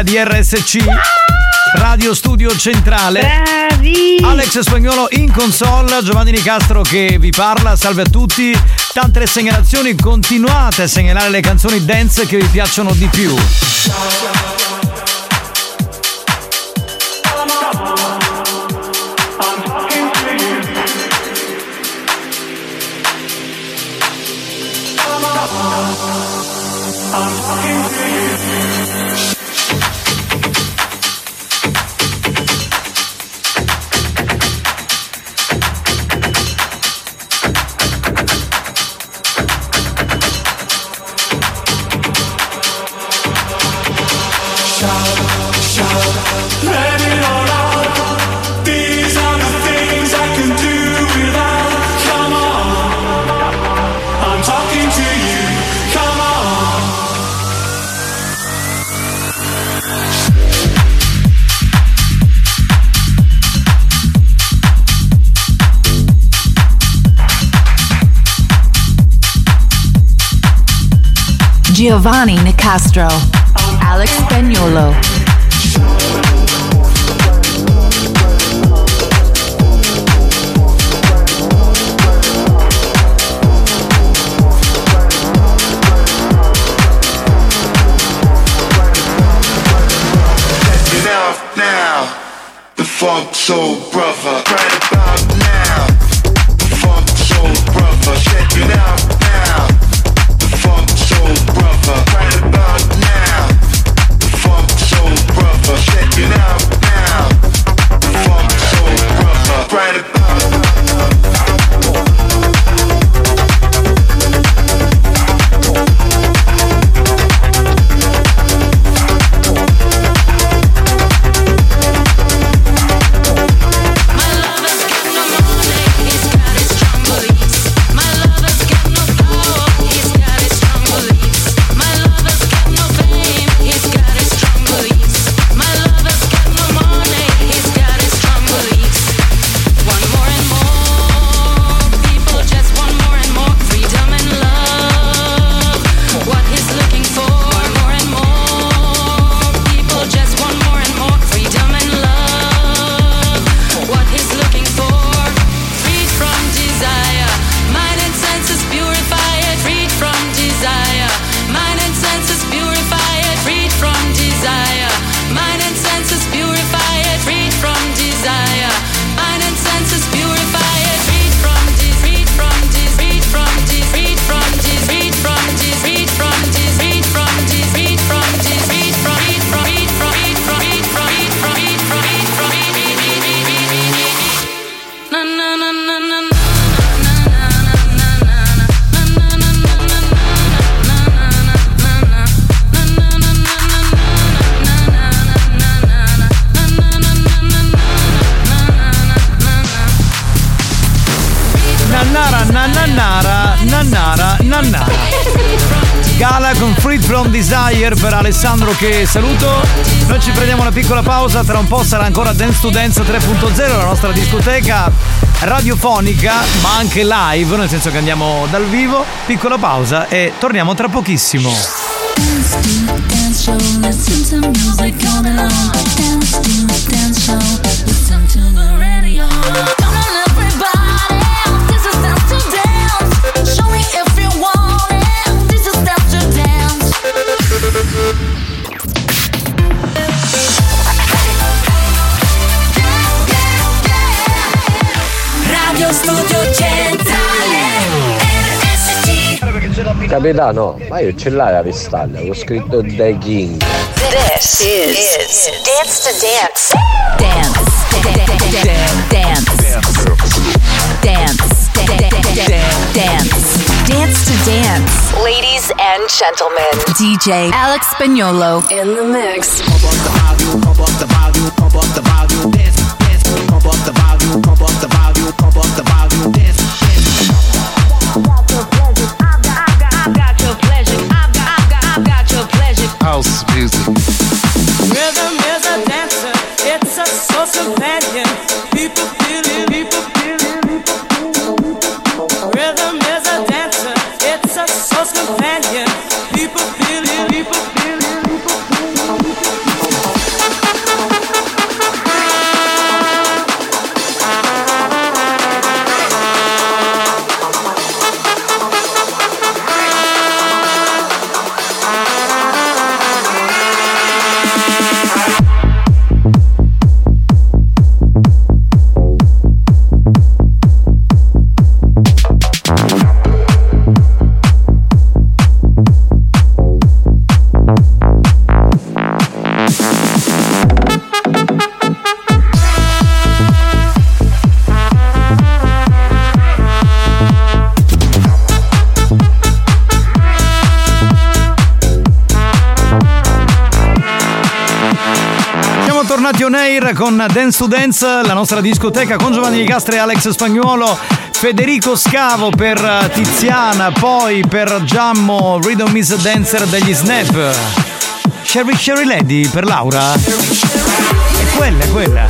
musica di RSC. Radio Studio Centrale. Bravi! Alex Spagnolo in console, Giovanni Nicastro che vi parla. Salve a tutti. Tante segnalazioni, continuate a segnalare le canzoni dance che vi piacciono di più. Giovanni Nicastro, Alex Spagnolo. funk soul brother Per Alessandro che saluto. Noi ci prendiamo una piccola pausa, tra un po' sarà ancora Dance to Dance 3.0, la nostra discoteca radiofonica, ma anche live, nel senso che andiamo dal vivo. Piccola pausa e torniamo tra pochissimo. Capitano, ma io ce l'hai la pistaglia, ho scritto The King. This is, Dance to Dance. Dance. Dance. Dance. Dance. Dance to Dance. Ladies and gentlemen, DJ Alex Spagnolo in the mix. Dance to Dance, la nostra discoteca con Giovanni Nicastre e Alex Spagnuolo, Federico Scavo per Tiziana, poi per Giammo Rhythm is Dancer degli Snap. Sherry Sherry Lady per Laura? È quella, è quella.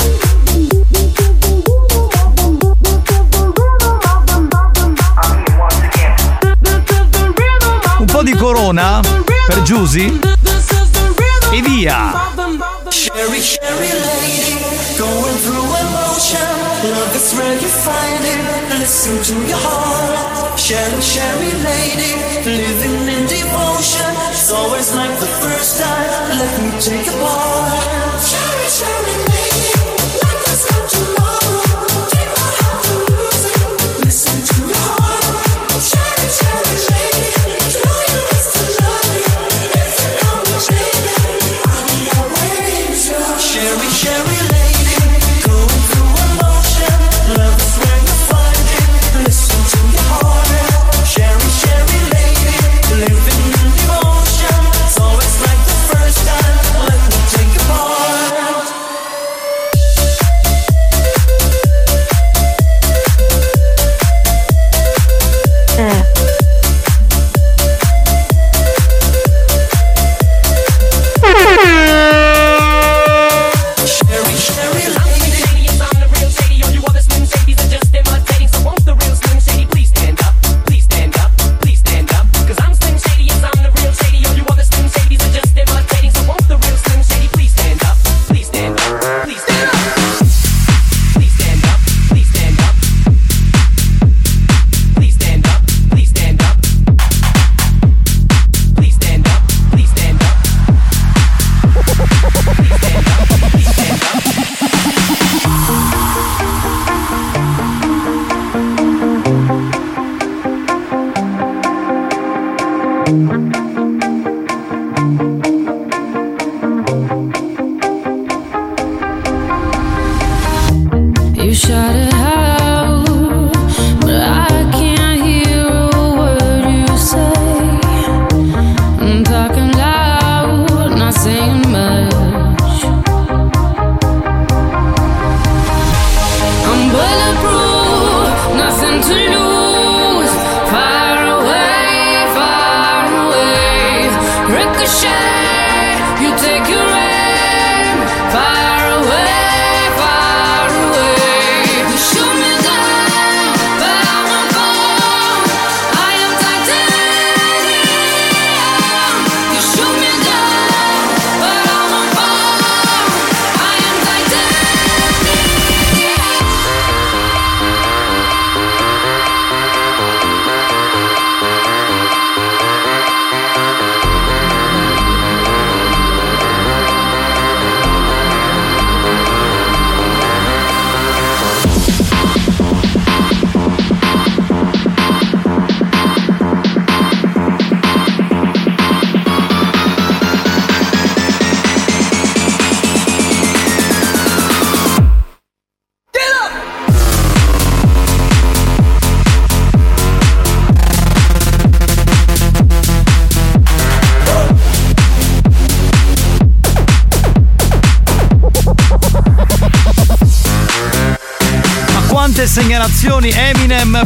Un po' di corona per Giusy e via. Sherry, Sherry lady. Is where you find it. Listen to your heart. Sherry, Sherry lady, living in devotion. It's always like the first time. Let me take a part. Sherry, Sherry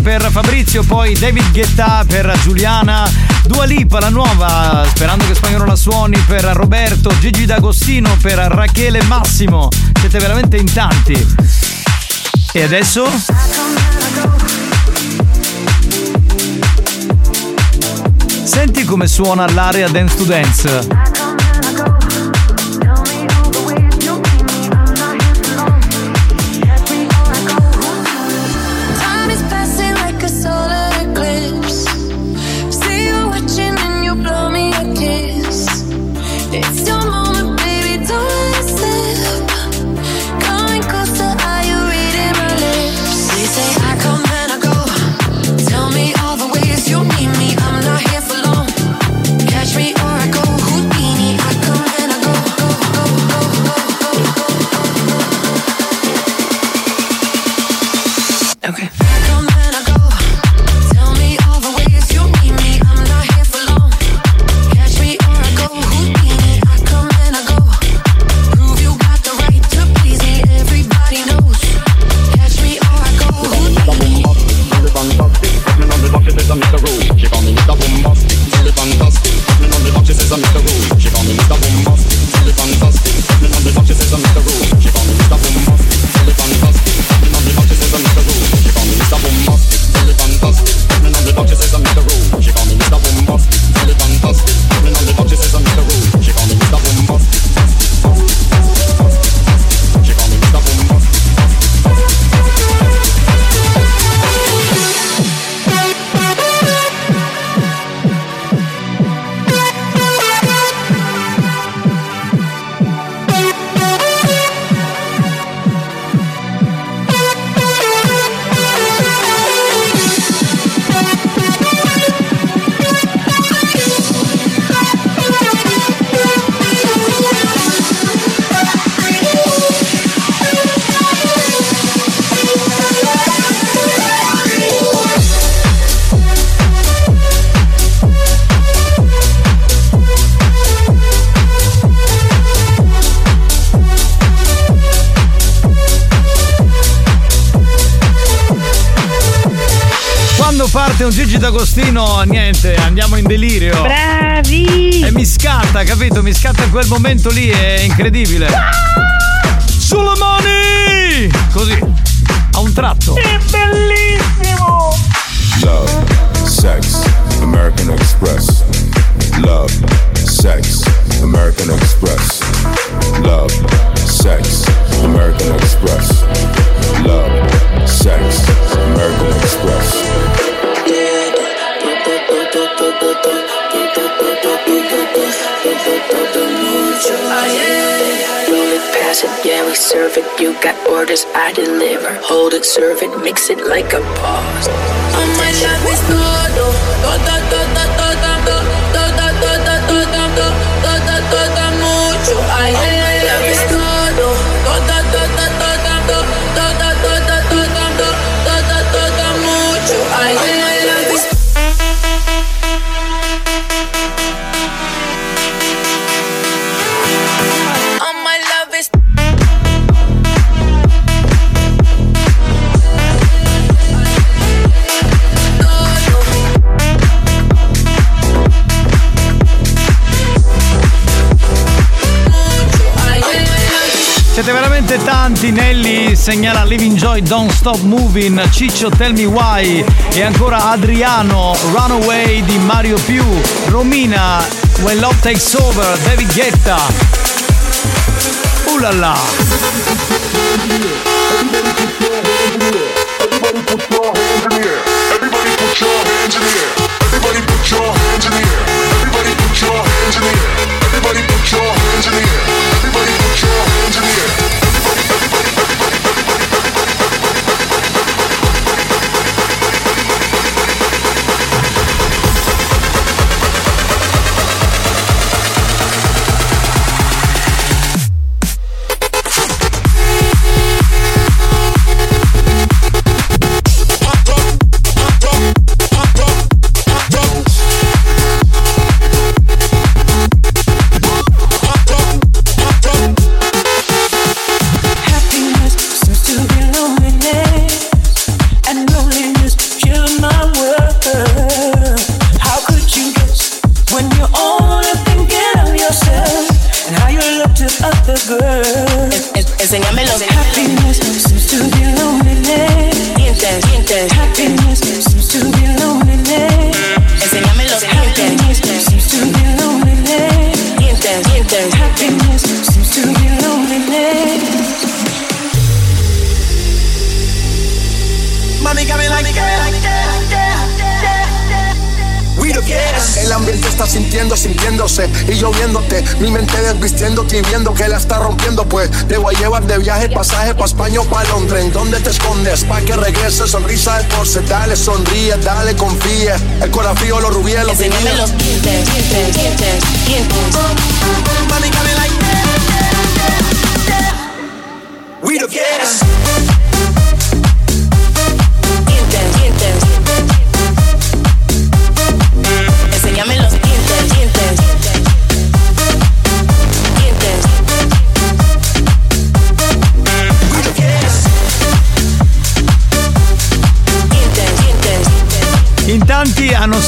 per Fabrizio, poi David Guetta per Giuliana, Dua Lipa la nuova, sperando che spagnolo la suoni per Roberto, Gigi D'Agostino per Rachele Massimo. Siete veramente in tanti. E adesso? Senti come suona l'area dance to dance. quel momento lì è incredibile. segnala Living Joy Don't Stop Moving, Ciccio Tell Me Why e ancora Adriano Runaway di Mario Più, Romina When Love Takes Over, David Guetta. Ulala! Everybody put your hands in the air. Porce. Dale, sonríe, dale, confía. El corazón frío, los rubíes, los Enséñame vinil. los dientes, dientes, dientes, dientes.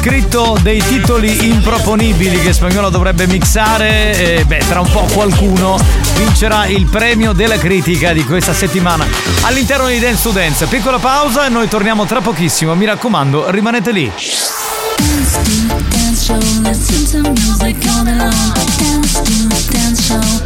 Scritto dei titoli improponibili che Spagnolo dovrebbe mixare e beh, tra un po' qualcuno vincerà il premio della critica di questa settimana all'interno di Dance to Dance. Piccola pausa e noi torniamo tra pochissimo, mi raccomando, rimanete lì. Dance to dance show,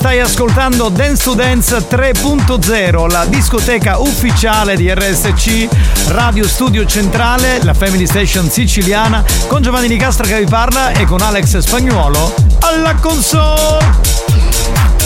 Stai ascoltando Dance to Dance 3.0, la discoteca ufficiale di RSC, Radio Studio Centrale, la Family Station siciliana, con Giovanni Nicastro che vi parla e con Alex Spagnuolo alla console.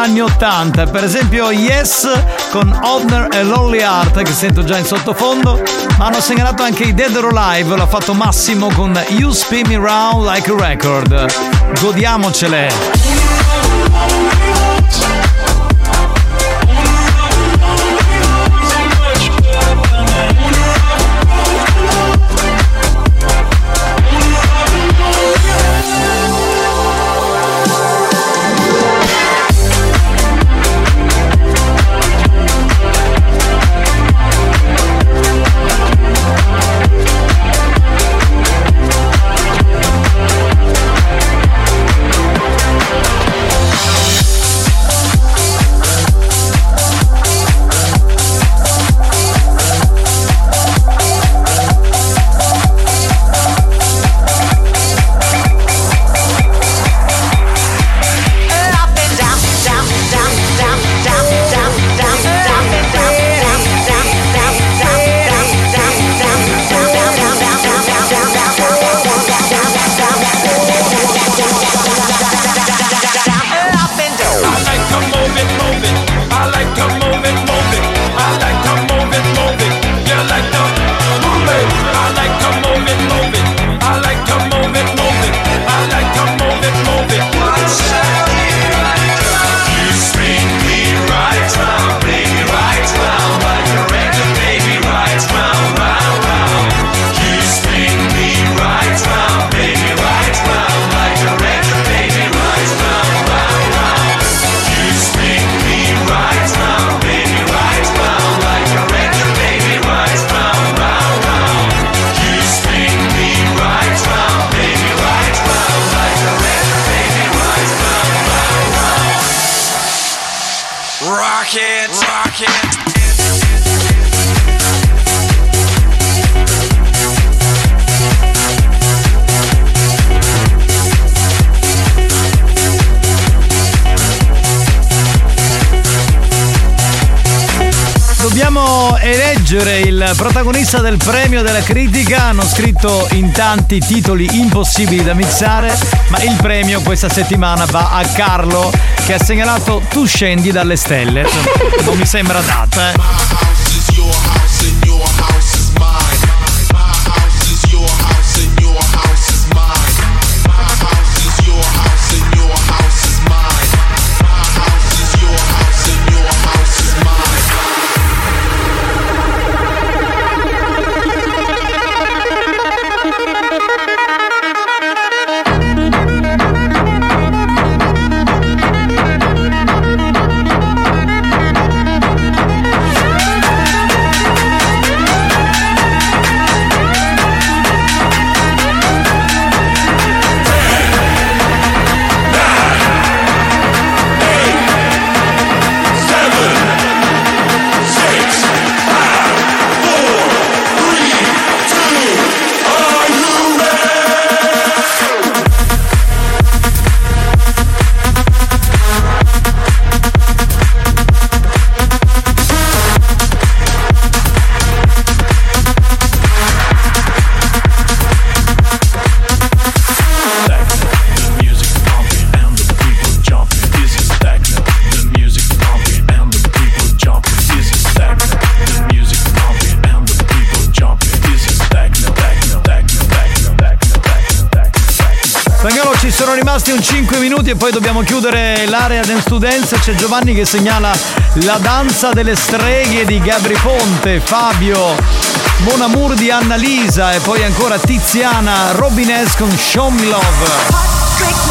Anni 80, per esempio Yes con Hodner e Lonely Heart che sento già in sottofondo, ma hanno segnalato anche i Dead or Alive, l'ha fatto Massimo con You Spin Me Round Like a Record. Godiamocele. Protagonista del premio della critica. Hanno scritto in tanti titoli impossibili da mixare, ma il premio questa settimana va a Carlo che ha segnalato Tu scendi dalle stelle. Non mi sembra data, eh. dell'area Dance to Dance c'è Giovanni che segnala la danza delle streghe di Gabri Ponte, Fabio, Monamur di Annalisa e poi ancora Tiziana Robines con Show Me Love.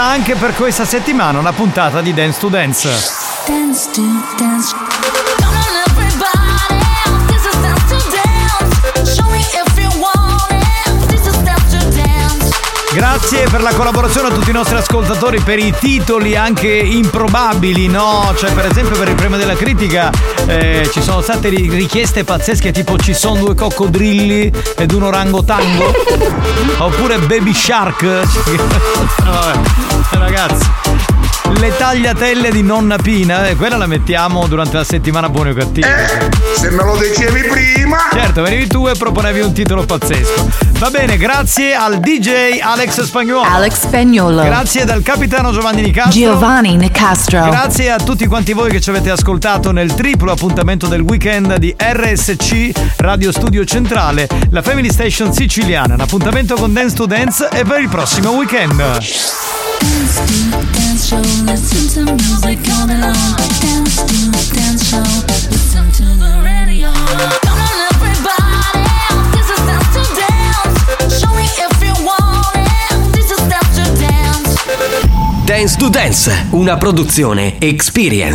merita anche per questa settimana una puntata di Dance to Dance. Dance to Dance. Grazie per la collaborazione a tutti i nostri ascoltatori, per i titoli anche improbabili, no? Cioè per esempio per il premio della critica eh, ci sono state richieste pazzesche tipo ci sono due coccodrilli ed un orangotango oppure baby shark. Vabbè ragazzi. Le tagliatelle di nonna Pina, eh, quella la mettiamo durante la settimana buona o cattiva. Eh, se me lo dicevi prima. Certo, venivi tu e proponevi un titolo pazzesco. Va bene, grazie al DJ Alex Spagnuolo. Alex Spagnuolo. Grazie dal capitano Giovanni Nicastro. Giovanni Nicastro. Grazie a tutti quanti voi che ci avete ascoltato nel triplo appuntamento del weekend di RSC Radio Studio Centrale, la Family Station siciliana. Un appuntamento con Dance to Dance e per il prossimo weekend. Dance to. Dance to dance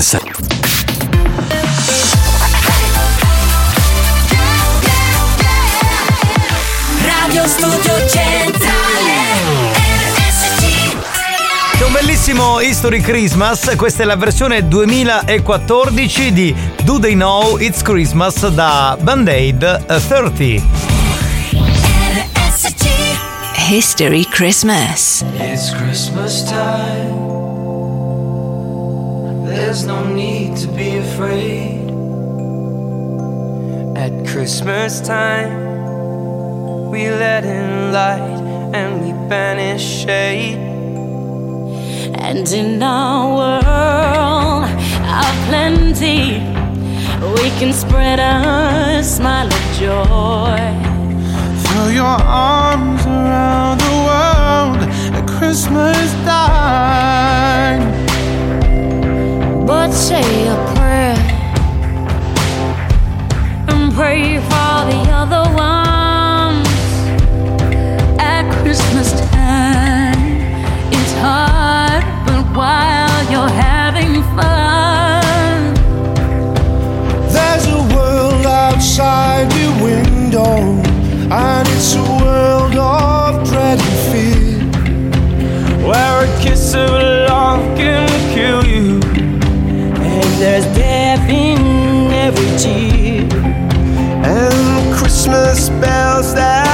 show, bellissimo History Christmas, questa è la versione 2014 di Do They Know It's Christmas da Band-Aid eh, 30. History Christmas. It's Christmas time. There's no need to be afraid. At Christmas time, we let in light and we banish shade. And in our world of plenty, we can spread a smile of joy. Throw your arms around the world at Christmas time. But say a prayer and pray there's death in every tear. And Christmas bells that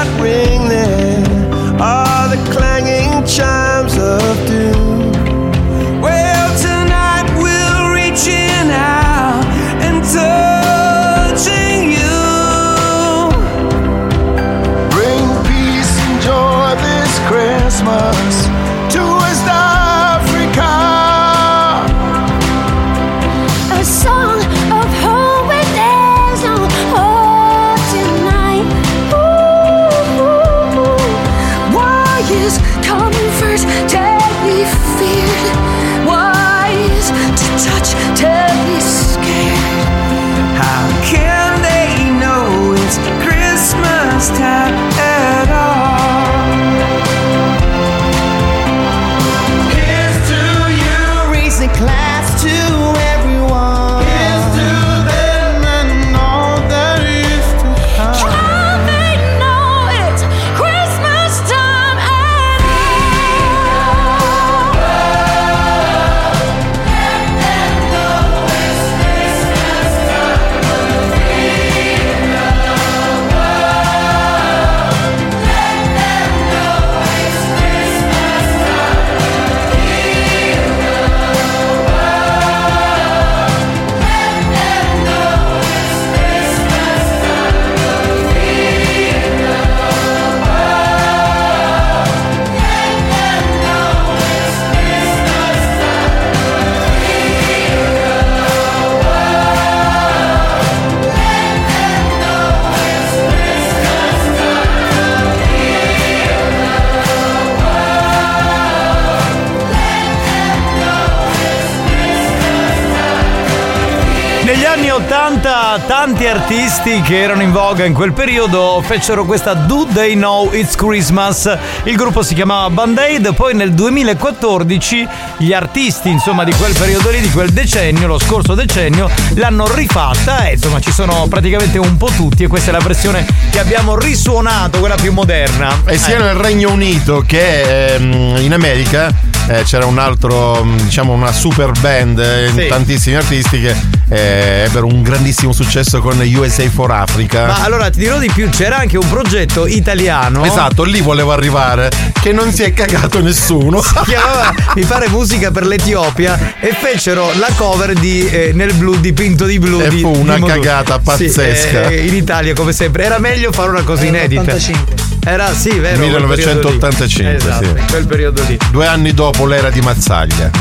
80 tanti artisti che erano in voga in quel periodo fecero questa Do They Know It's Christmas. Il gruppo si chiamava Band Aid, poi nel 2014 gli artisti insomma di quel periodo lì, di quel decennio, lo scorso decennio, l'hanno rifatta e insomma ci sono praticamente un po' tutti e questa è la versione che abbiamo risuonato, quella più moderna. E sia Eh. nel Regno Unito che ehm, in America eh, c'era un altro, mh, diciamo, una super band, eh, Sì. tantissimi artisti che eh, ebbero un grandissimo successo con USA for Africa. Ma allora ti dirò di più, c'era anche un progetto italiano. Esatto, lì volevo arrivare, che non si è cagato nessuno. Si chiamava, mi pare musica per l'Etiopia e fecero la cover di eh, Nel blu dipinto di blu. E di- fu una di cagata Sì, pazzesca. eh, in Italia, come sempre, era meglio fare una cosa inedita. 85. Era sì, vero. quel periodo lì. 1985, Esatto, sì. in quel periodo lì. Due anni dopo l'era di Mazzaglia.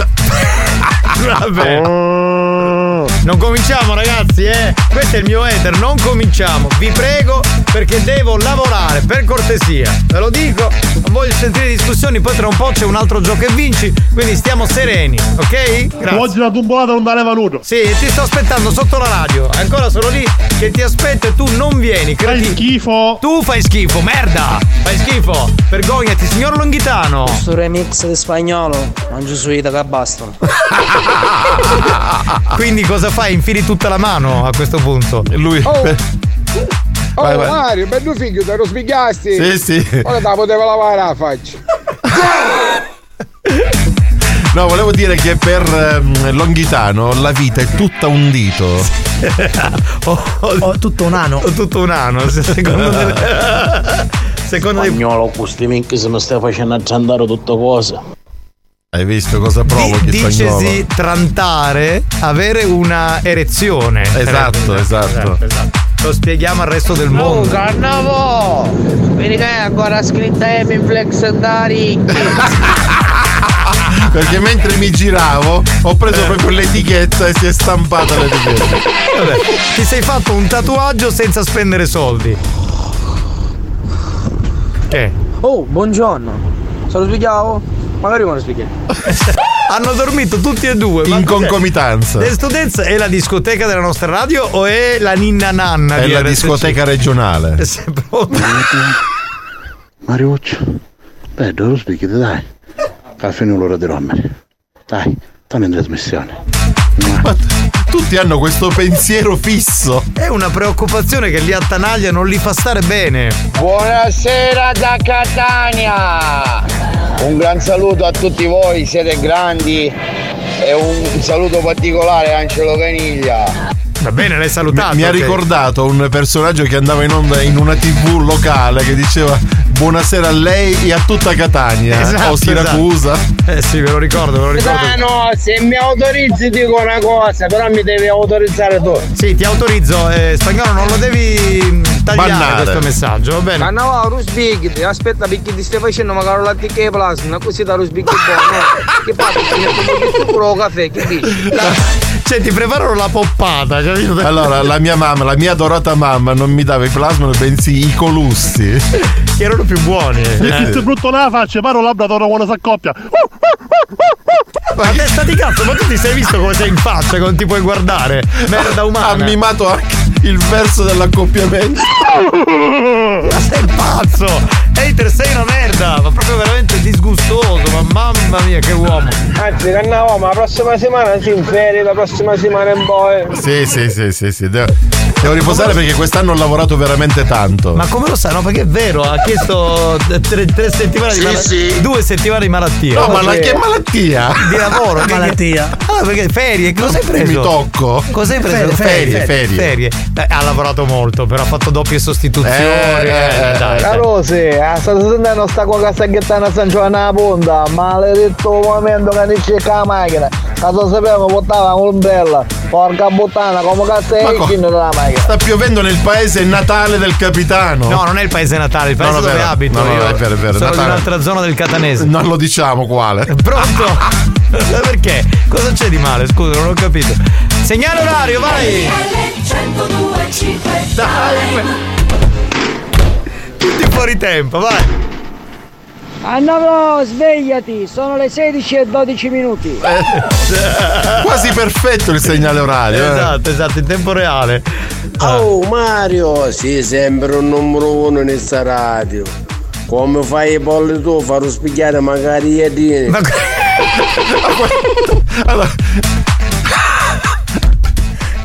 Vabbè. Non cominciamo ragazzi, eh! Questo è il mio ether, non cominciamo, vi prego perché devo lavorare, per cortesia. Ve lo dico, non voglio sentire discussioni, poi tra un po' c'è un altro gioco e vinci, quindi stiamo sereni, ok? Grazie. Oggi la tumbolata non da venuto. Sì, ti sto aspettando sotto la radio. Ancora sono lì che ti aspetto e tu non vieni. Fai schifo. Tu fai schifo, merda! Fai schifo. Vergognati, signor Longhitano. Questo remix di spagnolo, mangio su che bastano. Quindi cosa fai? Infili tutta la mano a questo punto. Lui. Oh, Vai, vai. Mario, bello figlio, te lo spiegasti? Sì, sì. Ora te la potevo lavare la faccia. No, volevo dire che per ehm, Longhitano la vita è tutta un dito. Ho tutto un anno. Ho tutto un anno, secondo me. Secondo me. Spagnolo, questi minchi se mi stai facendo andare tutte cose. Hai visto cosa provochi? Dicesi trantare, avere una erezione. Esatto, esatto. Lo spieghiamo al resto del mondo. carnavo! Vedi che è ancora scritta Emiflex da ricchi. Perché mentre mi giravo ho preso proprio l'etichetta e si è stampata l'etichetta. Vabbè, ti sei fatto un tatuaggio senza spendere soldi. Che? Oh, buongiorno. Lo spiegavo? Magari lo spieghi. Hanno dormito tutti e due. In concomitanza. The Students è la discoteca della nostra radio o è la ninna nanna? È di la RSC? discoteca regionale. È sempre pronto. Mariuccio, dai, dove lo spieghi, dai. Caffè non l'ora di rompere. Dai, torna in trasmissione. Ma tutti hanno questo pensiero fisso. È una preoccupazione che li attanaglia, non li fa stare bene. Buonasera da Catania! Un gran saluto a tutti voi, siete grandi e un saluto particolare a Angelo Caniglia. Va bene, l'hai salutato. Mi ha ok. ricordato un personaggio che andava in onda in una tv locale che diceva buonasera a lei e a tutta Catania Esatto, o Siracusa. Eh sì, ve lo ricordo, ve lo ricordo. Ah no, se mi autorizzi dico una cosa, però mi devi autorizzare tu. Sì, ti autorizzo, eh, spagnolo, non lo devi mm, tagliare Bannare. questo messaggio, va bene? Cannavò, rusbighi, aspetta perché ti stai facendo magari la e plasma, così da rusbighi buono. Che fatto? Ti succo, caffè, che dici? Cioè, ti preparo la poppata, capito? Allora, la mia mamma, la mia adorata mamma non mi dava i plasma, bensì i colussi. Erano più buoni. Se Eh. sei brutto nella faccia, paro labradoro quando si accoppia. Ma testa di cazzo, ma tu ti sei visto come sei in faccia, che non ti puoi guardare? Merda umana. Ha mimato anche il verso dell'accoppiamento. Ma sei pazzo! Hater, sei una merda! Ma proprio veramente disgustoso, ma mamma mia, che uomo! Anzi, Cannavò, ma la prossima settimana si in ferie, la prossima settimana in poi. Sì, sì, sì, sì, sì. Devo, devo riposare perché quest'anno ho lavorato veramente tanto. Ma come lo sai? No, perché è vero, ha chiesto tre, tre settimane di Sì, malattia. sì. Due settimane di malattia. No, ma la- che malattia? Di lavoro, che- Malattia. Allora, perché ferie, cosa hai preso? Mi tocco. Cosa hai preso? Ferie, ferie, ferie. Beh, ha lavorato molto, però ha fatto doppie sostituzioni. Eh, eh, eh, dai, dai. Carosi, a sta sentendo sta qua che sta ghettando a San Giovanni alla punta, maledetto momento che non c'è la macchina. Caso sapevo portava un'ombrella, porca puttana, come cazzo è co- della macchina? Sta piovendo nel paese natale del capitano. No, non è il paese natale, il paese No, dove vero. abito. No, no, io. è vero, è vero. Sono Natale. un'altra zona del catanese. Non lo diciamo quale. Pronto? Ma Perché? Cosa c'è di male? Scusa, non ho capito. Segnale orario, vai! Dai! Tutti fuori tempo, vai! Annavò, svegliati, sono le 16 e 12 minuti. Quasi perfetto il segnale orario. eh. Esatto, esatto, in tempo reale. Oh Mario, sei sempre un numero uno in questa radio. Come fai i polli tu, farò spiegare magari i dini. Ma allora,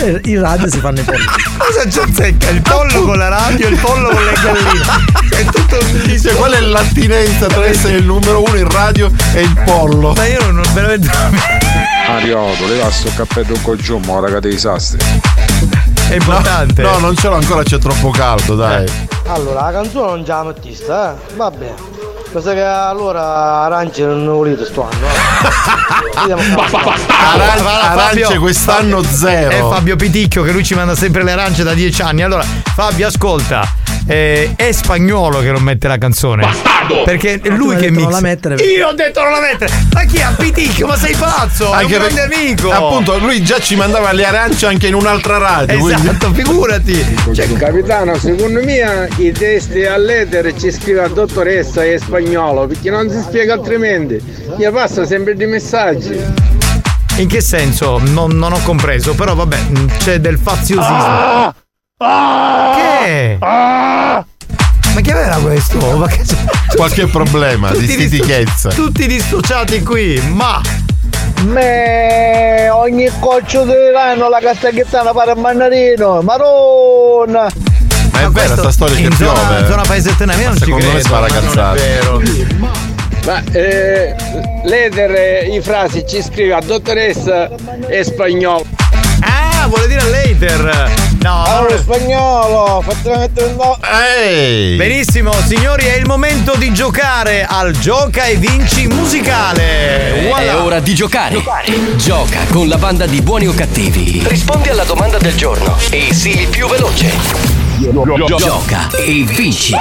Eh, In radio si fanno i polli. Cosa ci azzecca? Il pollo con la radio e il pollo con le galline. È tutto un Cioè, qual è l'attinenza tra essere il numero uno in radio e il pollo? Ma io non veramente. periodo, leva sto cappello con giù, ora che dei sassi. È importante. No, non ce l'ho ancora, c'è troppo caldo, dai. Allora, la canzone non già la mettista, eh? Va bene. Cosa che allora arance non sto anno. eh? Qua. Aran- arance quest'anno zero. È Fabio Piticchio che lui ci manda sempre le arance da dieci anni. Allora, Fabio, ascolta. Eh, è spagnolo che non mette la canzone. Perché è lui che mixa. non la mettere. Io ho detto non la mettere. Ma chi è Piticchio? Ma sei pazzo? è un Anche grande amico. Appunto, lui già ci mandava le arance anche in un'altra radio. quindi- Esatto, figurati. Cioè, capitano, secondo me i testi all'etere ci scrive la dottoressa in spagnolo perché non si spiega altrimenti. Gli passa sempre di messaggi. In che senso? Non, non ho compreso, però vabbè, c'è del faziosismo. Che? Ma che era questo? Ma che... Qualche problema di Tutti stitichezza. Tutti dissociati qui, ma Me ogni coccio di rano la castaghettana pare a mandarino, maronna! Ma è vera sta storia che zona, piove. in zona paesettana mia non ci Secondo me credo. spara ma cazzate. vero. Ma eh, l'etere i frasi ci scrive a dottoressa e spagnolo. Ah, vuole dire later. No, allora spagnolo, fatela mettere un no. Ehi! Benissimo, signori, è il momento di giocare al Gioca e Vinci musicale. Voilà. È ora di giocare. Gioca con la banda di buoni o cattivi. Rispondi alla domanda del giorno e sii il più veloce. Gioca e vinci.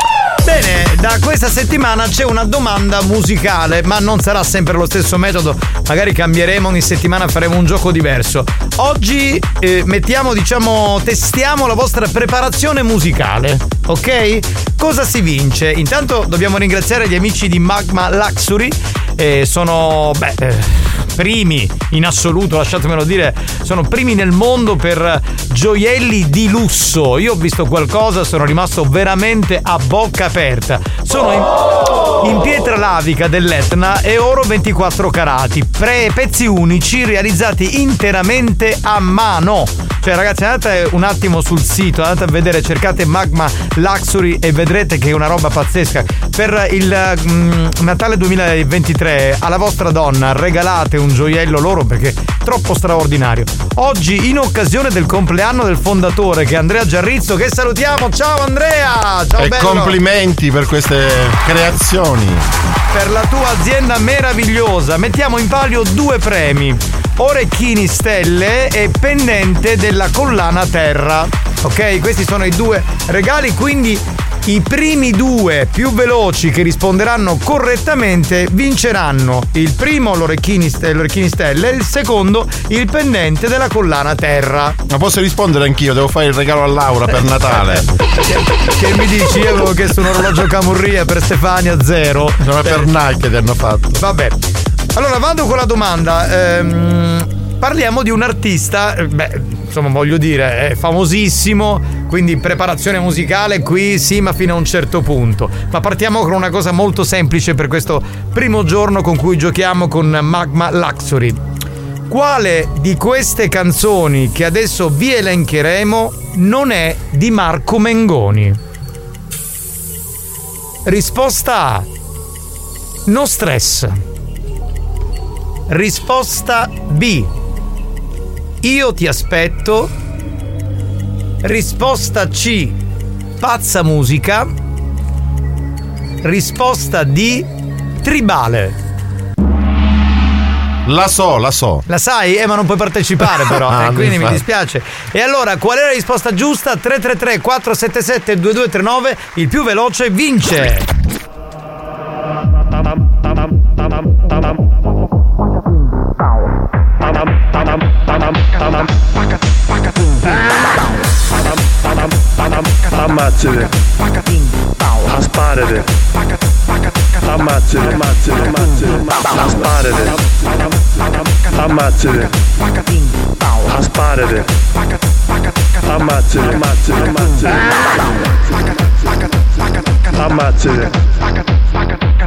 Bene, da questa settimana c'è una domanda musicale, ma non sarà sempre lo stesso metodo. Magari cambieremo ogni settimana, faremo un gioco diverso. Oggi eh, mettiamo, diciamo, testiamo la vostra preparazione musicale, ok? Cosa si vince? Intanto dobbiamo ringraziare gli amici di Magma Luxury. eh, sono, beh, eh, primi in assoluto, lasciatemelo dire, sono primi nel mondo per gioielli di lusso. Io ho visto qualcosa, sono rimasto veramente a bocca aperta. Sono in, in pietra lavica dell'Etna e oro 24 carati, pre pezzi unici realizzati interamente a mano. Cioè ragazzi andate un attimo sul sito, andate a vedere, cercate Magma Luxury e vedrete che è una roba pazzesca. Per il mm, Natale 2023 alla vostra donna regalate un gioiello loro perché troppo straordinario. Oggi in occasione del compleanno del fondatore che è Andrea Giarrizzo che salutiamo. Ciao Andrea! Ciao e bello! complimenti per queste creazioni. per la tua azienda meravigliosa. Mettiamo in palio due premi: orecchini stelle e pendente della collana terra. Ok, questi sono i due regali, quindi i primi due più veloci che risponderanno correttamente vinceranno. Il primo l'orecchini, l'orecchini stelle e il secondo il pendente della collana terra. Ma posso rispondere anch'io, devo fare il regalo a Laura per Natale. Che mi dici? Io avevo chiesto un orologio Camurria per Stefania zero. Sono per Nike ti hanno fatto. Vabbè. Allora vado con la domanda. Ehm, parliamo di un artista, eh, beh, insomma voglio dire, è famosissimo, quindi preparazione musicale qui sì, ma fino a un certo punto. Ma partiamo con una cosa molto semplice per questo primo giorno con cui giochiamo con Magma Luxury. Quale di queste canzoni che adesso vi elencheremo non è di Marco Mengoni? Risposta A. No stress. Risposta B. Io ti aspetto. Risposta C. Pazza musica. Risposta D. Tribale. La so, la so. La sai? Eh, ma non puoi partecipare però, Ah, eh, quindi mi dispiace. E allora, qual è la risposta giusta? 333 477 2239, il più veloce vince. Ammazzate. Asparate. Ammazzate, ammazzate, ammazzate. Asparate. Ammazzate. Asparate. Ammazzate, ammazzate, ammazzate.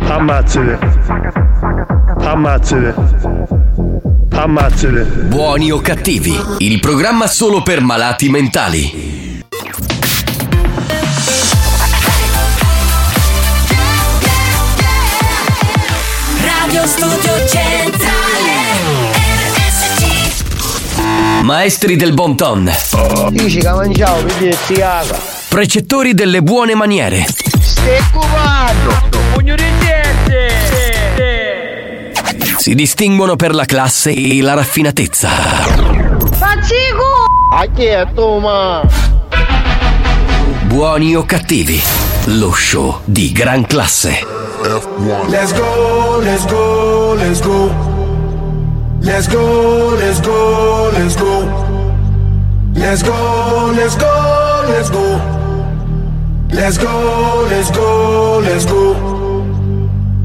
Ammazzate. Ammazzate. Ammazzate. Buoni o cattivi, il programma solo per malati mentali. Radio Studio Centrale Maestri del bon ton. Dici che mangiavo, vedi si. Precettori delle buone maniere. Stai cubando. Si distinguono per la classe e la raffinatezza. Buoni o cattivi. Lo show di gran classe. Let's go, let's go, let's go. Let's go, let's go, let's go. Let's go, let's go, let's go. Let's go, let's go, let's go.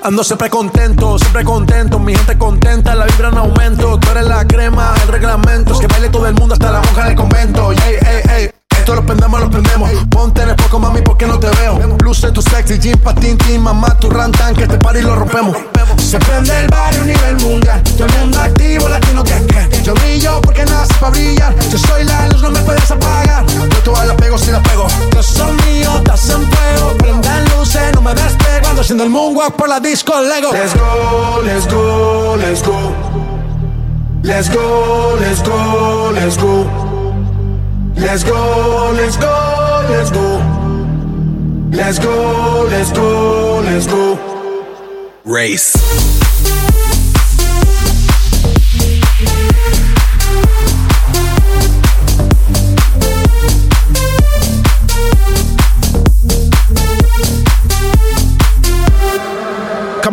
Ando siempre contento, siempre contento, mi gente contenta, la vibra en aumento, tú eres la crema, el reglamento, es que baile todo el mundo hasta la monja del convento, ey, ey, ey. Esto lo prendemos, lo prendemos. Ponte en el poco, mami, porque no te veo. Luce tu sexy, jean, patín, tin, mamá, tu rantan, que este party lo rompemos. Se prende el barrio a nivel mundial. Todo el mundo activo, latino que que. Yo brillo porque nace para brillar. Yo soy la moonwalk por la disco Lego. Let's go, let's go, let's go. Let's go, let's go, let's go. Let's go, let's go, let's go. Let's go, let's go, let's go. Race.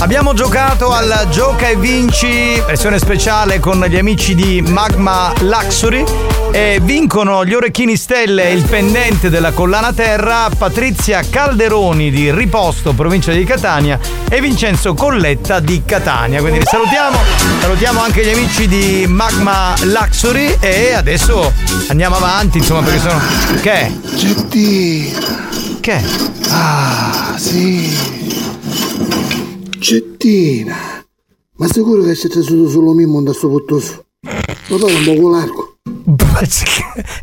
Abbiamo giocato al Gioca e Vinci, versione speciale con gli amici di Magma Luxury e vincono gli orecchini stelle e il pendente della collana terra Patrizia Calderoni di Riposto, provincia di Catania e Vincenzo Colletta di Catania. Quindi li salutiamo, salutiamo anche gli amici di Magma Luxury e adesso andiamo avanti, insomma, perché sono... Che? è? Gettina. Che? Ah, sì. Gettina. Ma sicuro che c'è stato solo mio da sto puttoso? Ma poi un po' largo.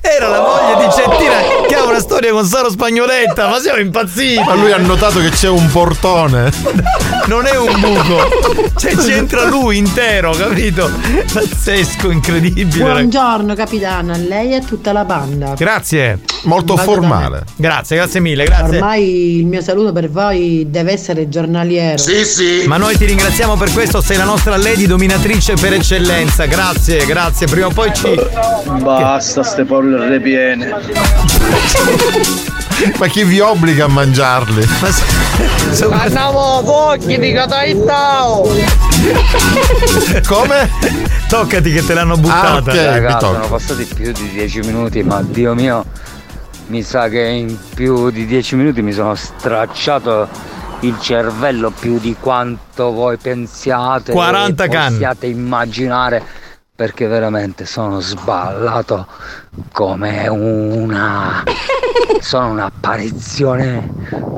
Era la moglie di Cettina che ha una storia con Saro Spagnoletta, ma siamo impazziti! Ma lui ha notato che c'è un portone. Non è un buco, cioè c'entra lui intero, capito? Pazzesco, incredibile. Buongiorno capitano, a lei e a tutta la banda. Grazie. Molto Vado formale. Grazie, grazie mille, grazie. Ormai il mio saluto per voi deve essere giornaliero. Ma noi ti ringraziamo per questo, sei la nostra lady dominatrice per eccellenza. Grazie, grazie. Prima o poi ci. Basta ste polvere piene. Ma chi vi obbliga a mangiarli? Andiamo cocchi di Cataitao! Come? Toccati che te l'hanno buttata. Ragazzi, sono passati più di 10 minuti, ma Dio mio, mi sa che in più di 10 minuti mi sono stracciato il cervello più di quanto voi pensiate 40 e canne. possiate immaginare perché veramente sono sballato come una sono un'apparizione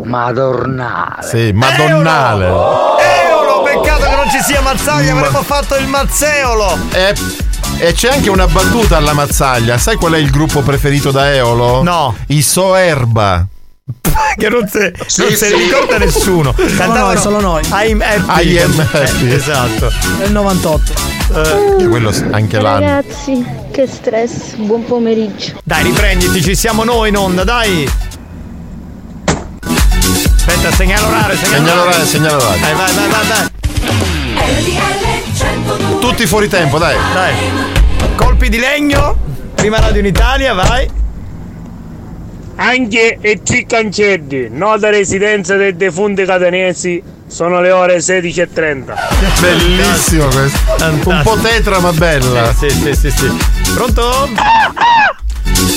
madornale. Sì, madonnale. Eolo, peccato che non ci sia Mazzaglia, avremmo fatto il Mazzeolo. E, e c'è anche una battuta alla mazzaglia. Sai qual è il gruppo preferito da Eolo? No. I Soerba. che non se, Sì, non se sì. ne ricorda nessuno. Cantavano noi, solo noi. I'm happy. I am happy. Eh, esatto. Nel 98. Che quello s- anche l'anno. Ragazzi, che stress, buon pomeriggio. Dai, riprenditi, ci siamo noi in onda, dai. Aspetta, segnalo segnalo Segnalo orario, segnalo orario. Dai, vai, vai, vai, vai. Tutti fuori tempo, dai. Dai. Colpi di legno. Prima radio in Italia, vai. Anche e tre cancelli, nota residenza dei defunti catanesi, sono le ore 16.30. Bellissimo questo. Un po' tetra ma bella. Sì, sì, sì, sì. Pronto?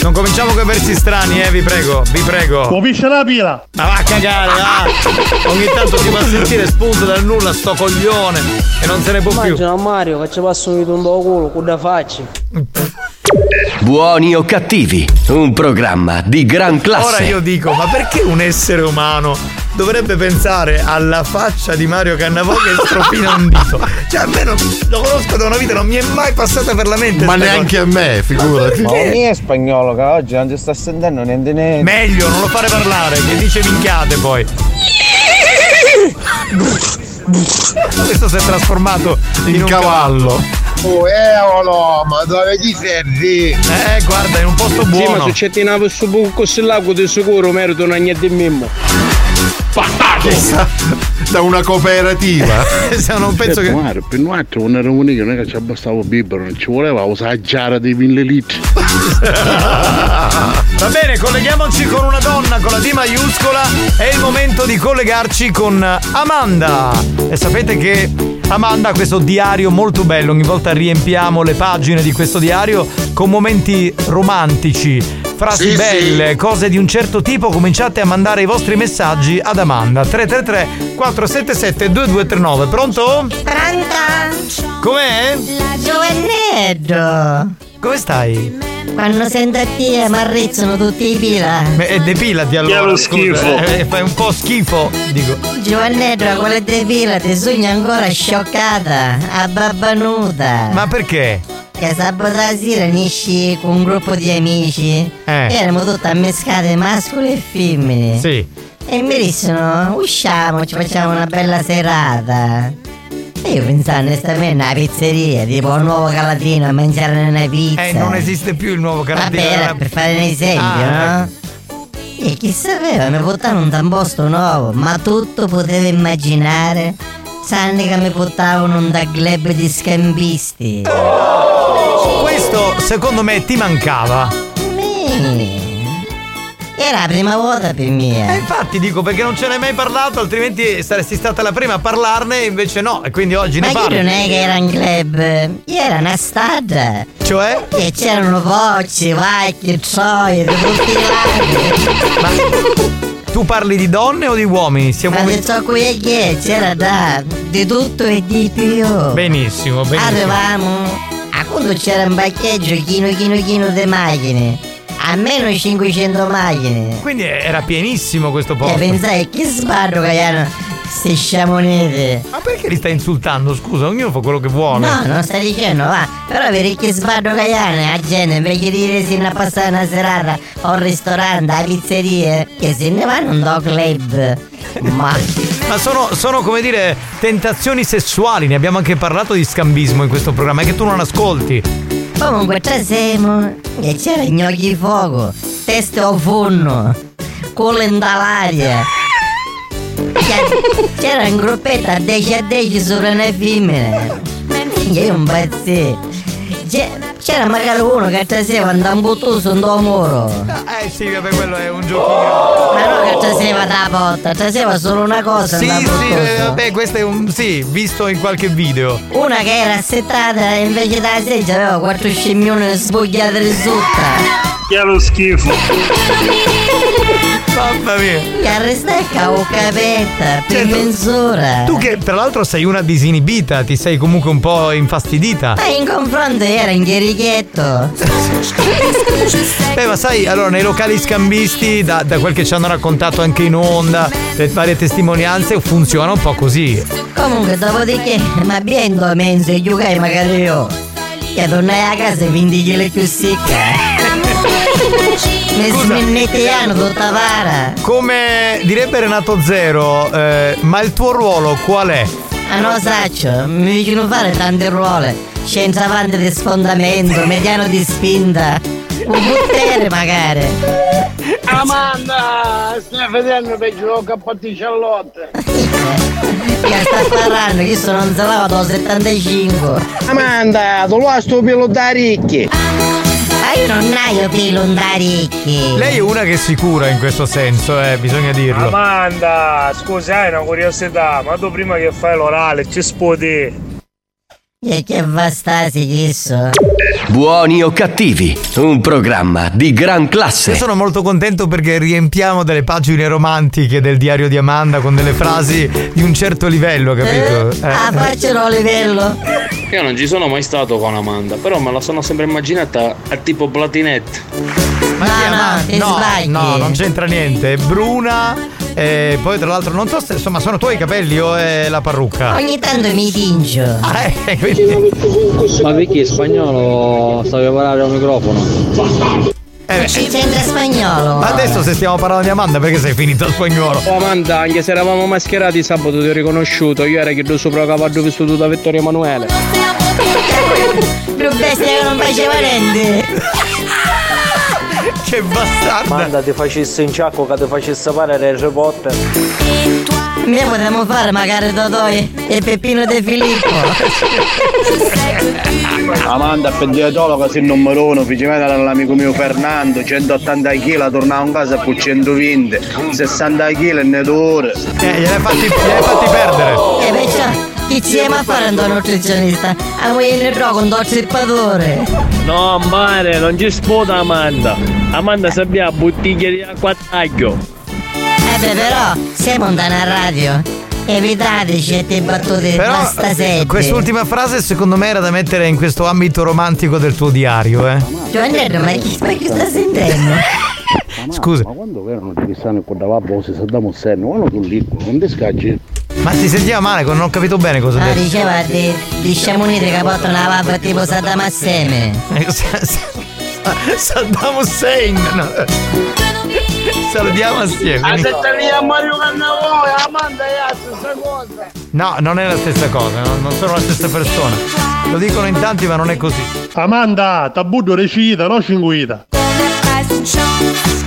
Non cominciamo con i versi strani, eh, vi prego, vi prego. Capisce la pila? Ma va a cagare, va! Ogni tanto si va a sentire spunto dal nulla sto coglione e non se ne può più. Immagina Mario che ci passa un tondo culo, con da faccia. Buoni o cattivi, un programma di gran classe. Ora io dico, ma perché un essere umano dovrebbe pensare alla faccia di Mario Cannavò che stropina un dito? Cioè, almeno lo conosco da una vita, non mi è mai passata per la mente. Ma neanche a me, figurati. Ma non è spagnolo che oggi non ti sta sentendo niente niente. Meglio, non lo fare parlare, che dice minchiate poi. Questo si è trasformato in, un cavallo. Oh, eolo, ma dove ti servi? Eh, guarda, in un posto Sì, ma buono. se c'è una su buco lago di sicuro merito una niente di mimmo. Chissà, da una cooperativa. Non penso che. Mario, per noi altro una riunione non è che ci abbastavo bibbero, non ci voleva usare la giara dei mille litri. Va bene, colleghiamoci con una donna con la D maiuscola. È il momento di collegarci con Amanda. E sapete che Amanda ha questo diario molto bello. Ogni volta riempiamo le pagine di questo diario con momenti romantici, frasi Sì, belle, cose di un certo tipo. Cominciate a mandare i vostri messaggi ad Amanda. 333 477 2239. Pronto? Pronto? Com'è? Giovannetto! Come stai? Quando sento a te mi arrizzano tutti i pila. E depilati allora. lo scusa, schifo. eh, fai un po' schifo, dico. Giovannetto, quella te pila ti sogno ancora scioccata, abbabbanuta. Ma perché? Che sabato sera esci con un gruppo di amici. Eh. Erano tutti ammescate mascoli e femmine. Sì. E mi dissero, usciamo, ci facciamo una bella serata. E io pensavo onestamente una pizzeria, tipo un nuovo calatino a mangiare una pizza. Eh, non esiste più il nuovo Vabbè, carattere. era per fare un esempio, Ah, no? E chi sapeva, mi portavano un tamposto nuovo, ma tutto potevo immaginare. Sanni che mi portavano un da club di scambisti. Questo secondo me ti mancava. Mi. Era la prima volta per E me. infatti dico perché non ce n'hai mai parlato, altrimenti saresti stata la prima a parlarne, invece no, e quindi oggi Ma ne io parli. non è che era un club, io era una strada. Cioè? E c'erano bocce, vacche, troie, di tutti i lati. Tu parli di donne o di uomini? Siamo Ma ne so qui che c'era da di tutto e di più. Benissimo, benissimo. Arrivavamo a quando c'era un parcheggio chino chino chino di macchine. Almeno 500 macchine. Quindi era pienissimo questo E posto. pensai che sbarro che erano queste sciamonete. Ma perché li stai insultando? Scusa, ognuno fa quello che vuole. No, non sta dicendo, va. Però vedi che sbarro che hanno, la gente invece di dire si ne passare una serata a un ristorante, a pizzerie, che se ne vanno un dog club. Ma Ma sono, sono, come dire tentazioni sessuali, ne abbiamo anche parlato di scambismo in questo programma, è che tu non ascolti. comunque tra siamo e c'era gnocchi di fuoco, teste o forno, culo in dall'aria. C'era- un gruppetto a 10 a 10 sopra una femmina. Io un pazzo. C'era magari uno che traseva un tambuttuso in do muro. Eh sì, vabbè, quello è un giochino. Ma non che traseva da porta, traseva solo una cosa. Sì, un sì, eh, vabbè, questo è un. sì, visto in qualche video. Una che era assettata e invece da seggia aveva quattro scimmioni sbugliate di sotto. Che lo schifo. Mamma mia. Carrestecca o capetta, per mezz'ora. Certo. Tu che tra l'altro sei una disinibita, ti sei comunque un po' infastidita. Ma in confronto era in chierichetto. Beh, ma sai, allora nei locali scambisti, da, da quel che ci hanno raccontato anche in onda, le varie testimonianze, funziona un po' così. Comunque, dopodiché, ma bien mense, giocai magari io. Che tornai a casa e 20 kg più secca. Mi sminnettiano tutta vara. Come direbbe Renato Zero, eh, ma il tuo ruolo qual è? A no saccio, mi vicino fare tante ruole. Scienza avanti di sfondamento, mediano di spinta. Un buttere magari. Amanda, stai vedendo peggio che cappoticcellotte. Che sta parlando, che sono non se lava da 75. Amanda, tu lo hai sto pelo da ricchi. Ma io non hai pelo da ricchi. Lei è una che è sicura in questo senso, eh, bisogna dirlo. Amanda, scusa, hai una curiosità, ma tu prima che fai l'orale ci spoti. E che vastasi questo. Buoni o cattivi, un programma di gran Io classe. sono molto contento perché riempiamo delle pagine romantiche del diario di Amanda con delle frasi di un certo livello, capito? Eh. Ah, faccelo a livello. Io non ci sono mai stato con Amanda, però me la sono sempre immaginata a tipo platinette. Ma chi è no, no, sbagli. no, non c'entra niente. È bruna. E poi tra l'altro non so se insomma sono tuoi i capelli o è la parrucca. Ogni tanto mi tingio. Ah, eh, quindi- Ma perché spagnolo stavi a parlare al microfono? eh, Ci c'entra spagnolo. ma adesso se stiamo parlando di Amanda perché sei finito a spagnolo? Oh Amanda, anche se eravamo mascherati sabato ti ho riconosciuto, io era che do sopra cavallo vissuto da Vittorio Emanuele. Più bestia che non faceva niente. Che bastarda! Amanda ti facesse in ciacco che ti facesse fare Harry Potter. Noi potremmo fare magari Totoi e Peppino De Filippo. Amanda, per dietologa sei il numero uno, facevano dall'amico mio Fernando, 180 kg, tornavo in casa con 120, 60 kg e ne due ore. Eh, gliel'hai fatti, gliel'hai fatti perdere. E perciò chi ci siamo a fare un nutrizionista? A voi ne trovo un dozzipatore. No, mare, non ci sputa Amanda. Amanda sappiamo bottiglia di acqua a taglio. Eh beh però, siamo da una radio. Evitate certe battute Però basta sette. quest'ultima frase secondo me era da mettere in questo ambito romantico del tuo diario, eh. Giovanni, ma chi, ma chi sta sentendo? Scusa. Ma quando erano di quest'anno con la voce, se andiamo senno, quando tu lì, non ti scaggi. Ma ti sentiva male, non ho capito bene cosa ha Ah, detto. diceva di, di sciamunire che portano la vappa tipo Saddam assieme. Saddam Hussein! no. Salutiamo assieme. A se te via Mario Cannavoi, Amanda è la stessa cosa. No, non è la stessa cosa, non, non sono la stessa persona. Lo dicono in tanti, ma non è così. Amanda, tabuddo recita, no cinguita.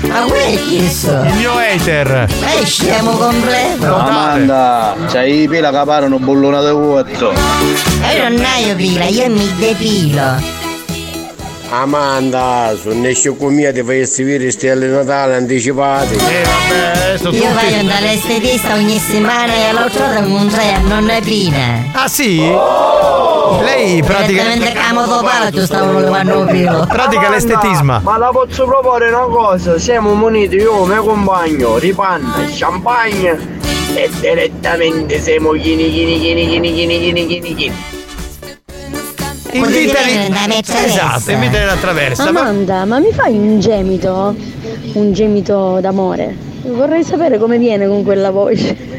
Ma è chiesto? Il mio hater. È scemo completo. Amanda, c'hai i pila che parano bullona di vuoto. Io non ho pila, io mi depilo. Amanda, sono con mia ti fai seguire stelle Natale anticipate. Eh vabbè, adesso Io vado dall'estetista ogni settimana e l'altro da incontrai a nonna Pina. Ah sì? Lei pratica. Pratica l'estetisma. Ma la posso proporre una cosa? Siamo muniti io, mio compagno, ripanna, champagne e direttamente siamo chini chini chini chini chini chini chini chini. Invitali. Esatto, invitali la traversa. Ma- Amanda, ma mi fai un gemito? Un gemito d'amore? Vorrei sapere come viene con quella voce.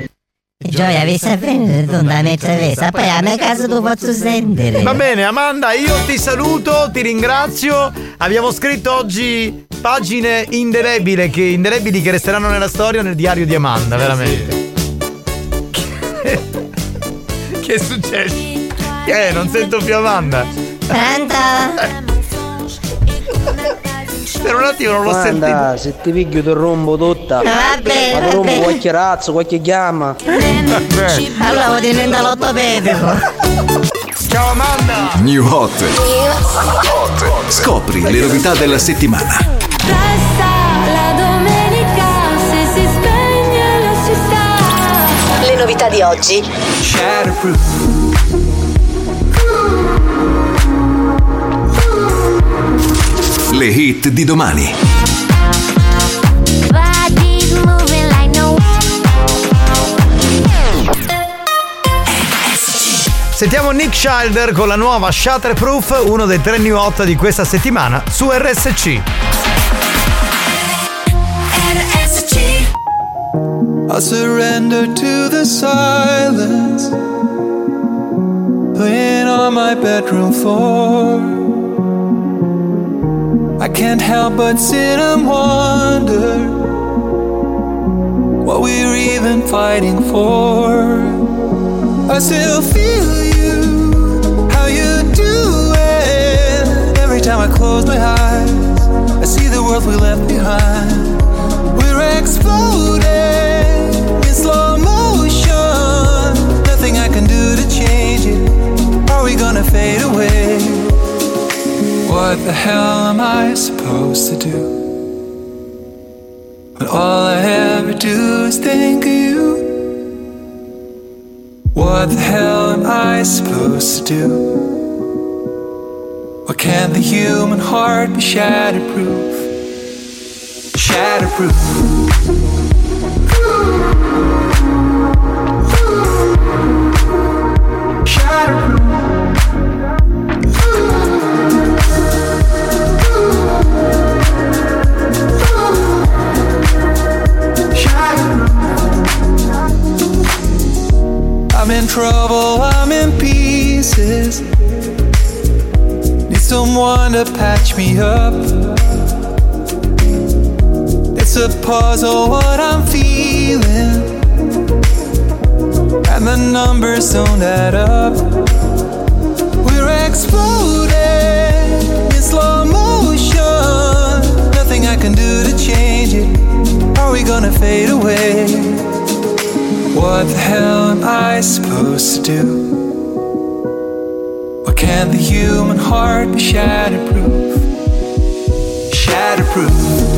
Gioia, vi sapete tu da me traversa, poi a me casa tu posso sentire. Va bene, Amanda, io ti saluto, ti ringrazio. Abbiamo scritto oggi pagine indelebili che, indelebili che resteranno nella storia nel diario di Amanda, veramente. che è successo? Eh, non sento più Amanda. Pronto? Per un attimo non l'ho sentito. Amanda, se ti piglio ti rompo tutta. Vabbè, Ma ti vabbè. qualche razzo, qualche chiama. Allora vuoi diventare l'ortopedico. Ciao Amanda! New Hot. Scopri le novità della settimana. Resta la domenica se si spegne la città. Le novità di oggi. Le hit di domani. Sentiamo Nick Childer con la nuova Shatterproof, uno dei tre new hot di questa settimana su RSC. I'll surrender to the silence Playing on my bedroom floor I can't help but sit and wonder what we're even fighting for. I still feel you, how you do it. Every time I close my eyes, I see the world we left behind. We're exploding in slow motion. Nothing I can do to change it. Are we gonna fade away? What the hell am I supposed to do? When all I ever do is think of you. What the hell am I supposed to do? Why can't the human heart be shatterproof? Shatterproof. I'm in trouble, I'm in pieces. Need someone to patch me up. It's a puzzle what I'm feeling. And the numbers don't add up. We're exploding in slow motion. Nothing I can do to change it. Are we gonna fade away? What the hell am I supposed to do? Why can't the human heart be shatterproof? Shatterproof.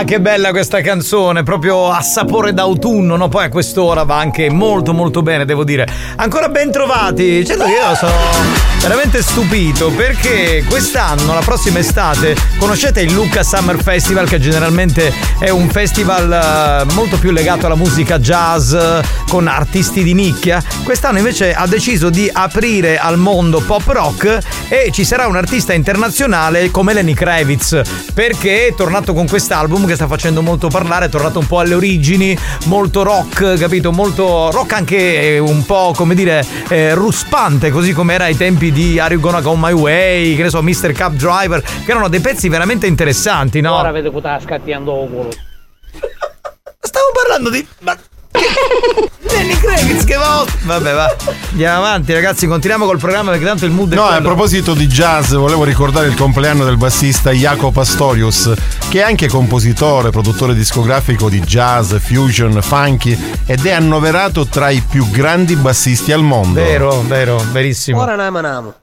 Ah, che bella questa canzone, proprio a sapore d'autunno, no? Poi a quest'ora va anche molto molto bene, devo dire. Ancora ben trovati. Certo che io sono veramente stupito perché quest'anno, la prossima estate, conoscete il Lucca Summer Festival che generalmente è un festival eh, molto più legato alla musica jazz con artisti di nicchia. Quest'anno invece ha deciso di aprire al mondo pop rock e ci sarà un artista internazionale come Lenny Kravitz perché è tornato con quest'album che sta facendo molto parlare, è tornato un po' alle origini, molto rock, capito? Molto rock anche eh, un po' come dire eh, ruspante, così come era ai tempi di Are You Gonna Go My Way, che ne so, Mr. Cab Driver, che erano dei pezzi veramente interessanti, no? Ora vede che sta scattiando culo. Stavo parlando di. Ma. Lenny Kravitz che va. Vabbè, va. Andiamo avanti, ragazzi. Continuiamo col programma perché tanto il mood è. No, a quello. proposito di jazz, volevo ricordare il compleanno del bassista Jaco Pastorius, che è anche compositore, produttore discografico di jazz, fusion, funky ed è annoverato tra i più grandi bassisti al mondo. Vero, vero, verissimo. Ora namo namo.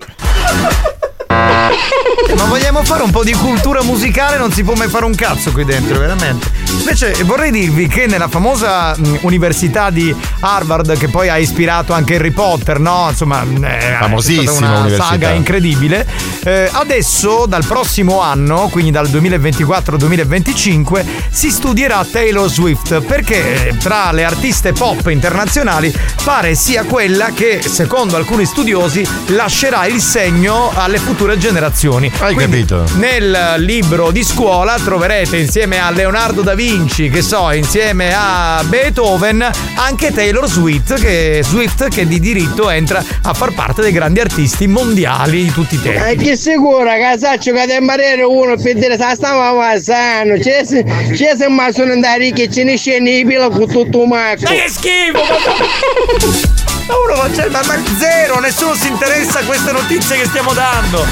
Ma vogliamo fare un po' di cultura musicale? Non si può mai fare un cazzo qui dentro, veramente. Invece vorrei dirvi che nella famosa mh, università di Harvard, che poi ha ispirato anche Harry Potter, no? Insomma, eh, Famosissima è una università. saga incredibile. Eh, adesso, dal prossimo anno, quindi dal 2024-2025, si studierà Taylor Swift perché eh, tra le artiste pop internazionali pare sia quella che, secondo alcuni studiosi, lascerà il segno alle future generazioni. Hai Quindi, capito? Nel libro di scuola troverete insieme a Leonardo da Vinci, che so, insieme a Beethoven, anche Taylor Swift che, Swift che di diritto entra a far parte dei grandi artisti mondiali di tutti i E tempi. che sicuro, casaccio che te marere uno per dire sa stava passando. C'è se ma sono andare che ce ne scende i pila con tutto macco. Ma che schifo! Ma uno non c'è, ma, ma zero, nessuno si interessa a queste notizie che stiamo dando.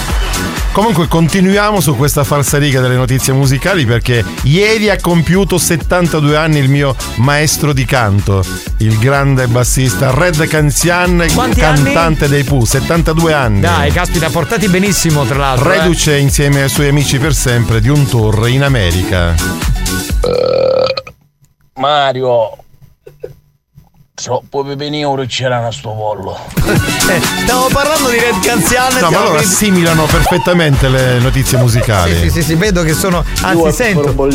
Comunque continuiamo su questa falsariga delle notizie musicali perché ieri ha compiuto 72 anni il mio maestro di canto, il grande bassista Red Canzian, Quanti cantante dei Pooh, 72 anni. Dai, caspita, portati benissimo tra l'altro. eh. Reduce insieme ai suoi amici per sempre di un tour in America. Mario, Troppo pepenino c'era a sto pollo. Eh, Stiamo parlando di Red Canzian. No, ma allora quindi- assimilano perfettamente le notizie musicali. Sì, sì, sì, sì, vedo che sono. Anzi, sento.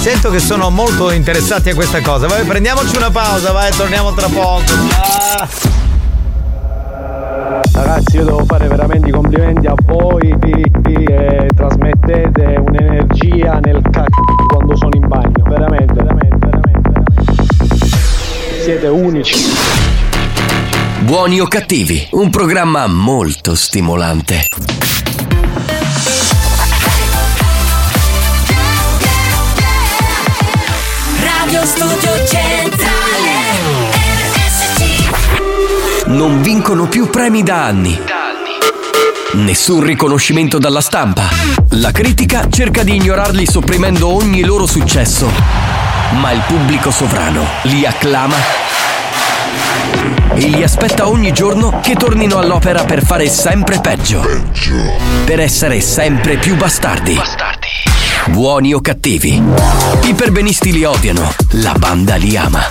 Sento che sono molto interessati a questa cosa. Vai, prendiamoci una pausa, vai, torniamo tra poco. Ah. Ragazzi io devo fare veramente i complimenti a voi che trasmettete un'energia nel c***o quando sono in bagno, veramente, veramente. Siete unici. Buoni o cattivi, un programma molto stimolante. Radio Studio Centrale Non vincono più premi da anni. Nessun riconoscimento dalla stampa. La critica cerca di ignorarli sopprimendo ogni loro successo. Ma il pubblico sovrano li acclama e li aspetta ogni giorno che tornino all'opera per fare sempre peggio. Per essere sempre più bastardi. Buoni o cattivi. I perbenisti li odiano, la banda li ama.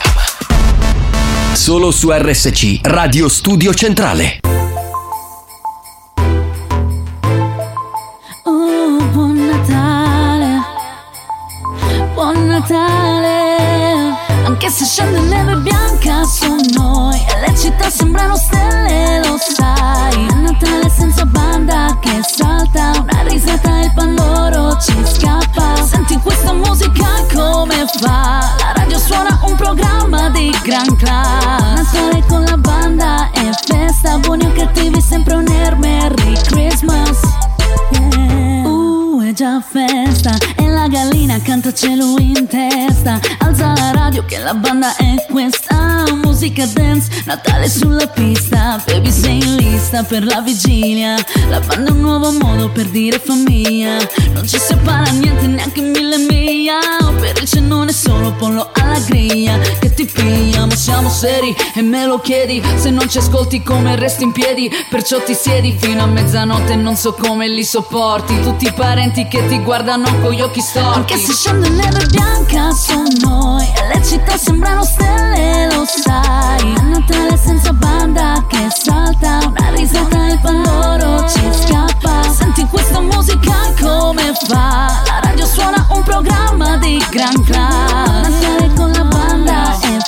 Solo su RSC Radio Studio Centrale. Oh, buon Natale, buon Natale. Anche se scende neve bianca su noi e le città sembrano stelle, lo sai. È Natale senza banda che salta, una risata e il pandoro ci scappa. Senti questa musica come fa? La radio suona un programma di gran class. Natale con la banda e festa, buoni o cattivi, sempre un air Merry Christmas. Yeah. Uh, è già festa gallina canta cielo in testa. Alza la radio che la banda è questa Musica dance, Natale sulla pista. Baby sei in lista per la vigilia. La banda è un nuovo modo per dire famiglia. Non ci separa niente neanche mille miglia. Per il cenone solo pollo alla griglia. Che ti piglia ma siamo seri e me lo chiedi. Se non ci ascolti come resti in piedi? Perciò ti siedi fino a mezzanotte e non so come li sopporti. Tutti i parenti che ti guardano con gli occhi storti. Anche se scende neve bianca su noi. E le città sembrano stelle, lo sai. È Natale senza banda che salta. Una risata e pandoro ci scappa. Senti questa musica come fa? La radio suona un programma di gran class Natale con la banda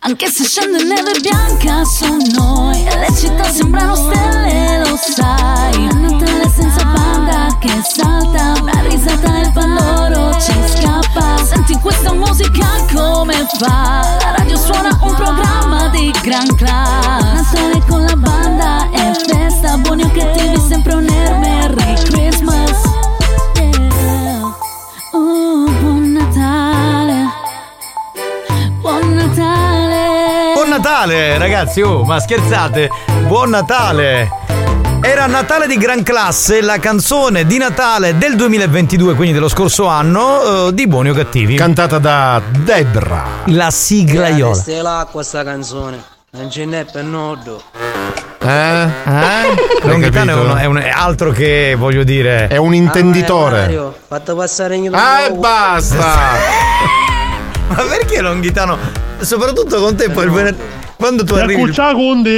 Anche se scende neve bianca su noi E le città sembrano stelle, lo sai. È Natale senza banda che salta Una risata e il ci scappa. Senti questa musica come fa? La radio suona un programma di gran class Natale con la banda e festa Buoni o cattivi sempre un air Merry Christmas. Oh, buon Natale. Buon Natale Natale, ragazzi, oh, ma scherzate? Buon Natale! Era Natale di gran classe, la canzone di Natale del 2022, quindi dello scorso anno, eh, di Buoni o Cattivi. Cantata da Debra. La sigla iola. Questa è l'acqua sta canzone. Non ce n'è per nodo. Eh? Eh? Longhitano è, uno- è un- è altro che, voglio dire... È un intenditore. Mario, fatto passare in Ah, e basta! Ma perché Longhitano? Soprattutto con te poi il venerdì. Quando tu arrivi.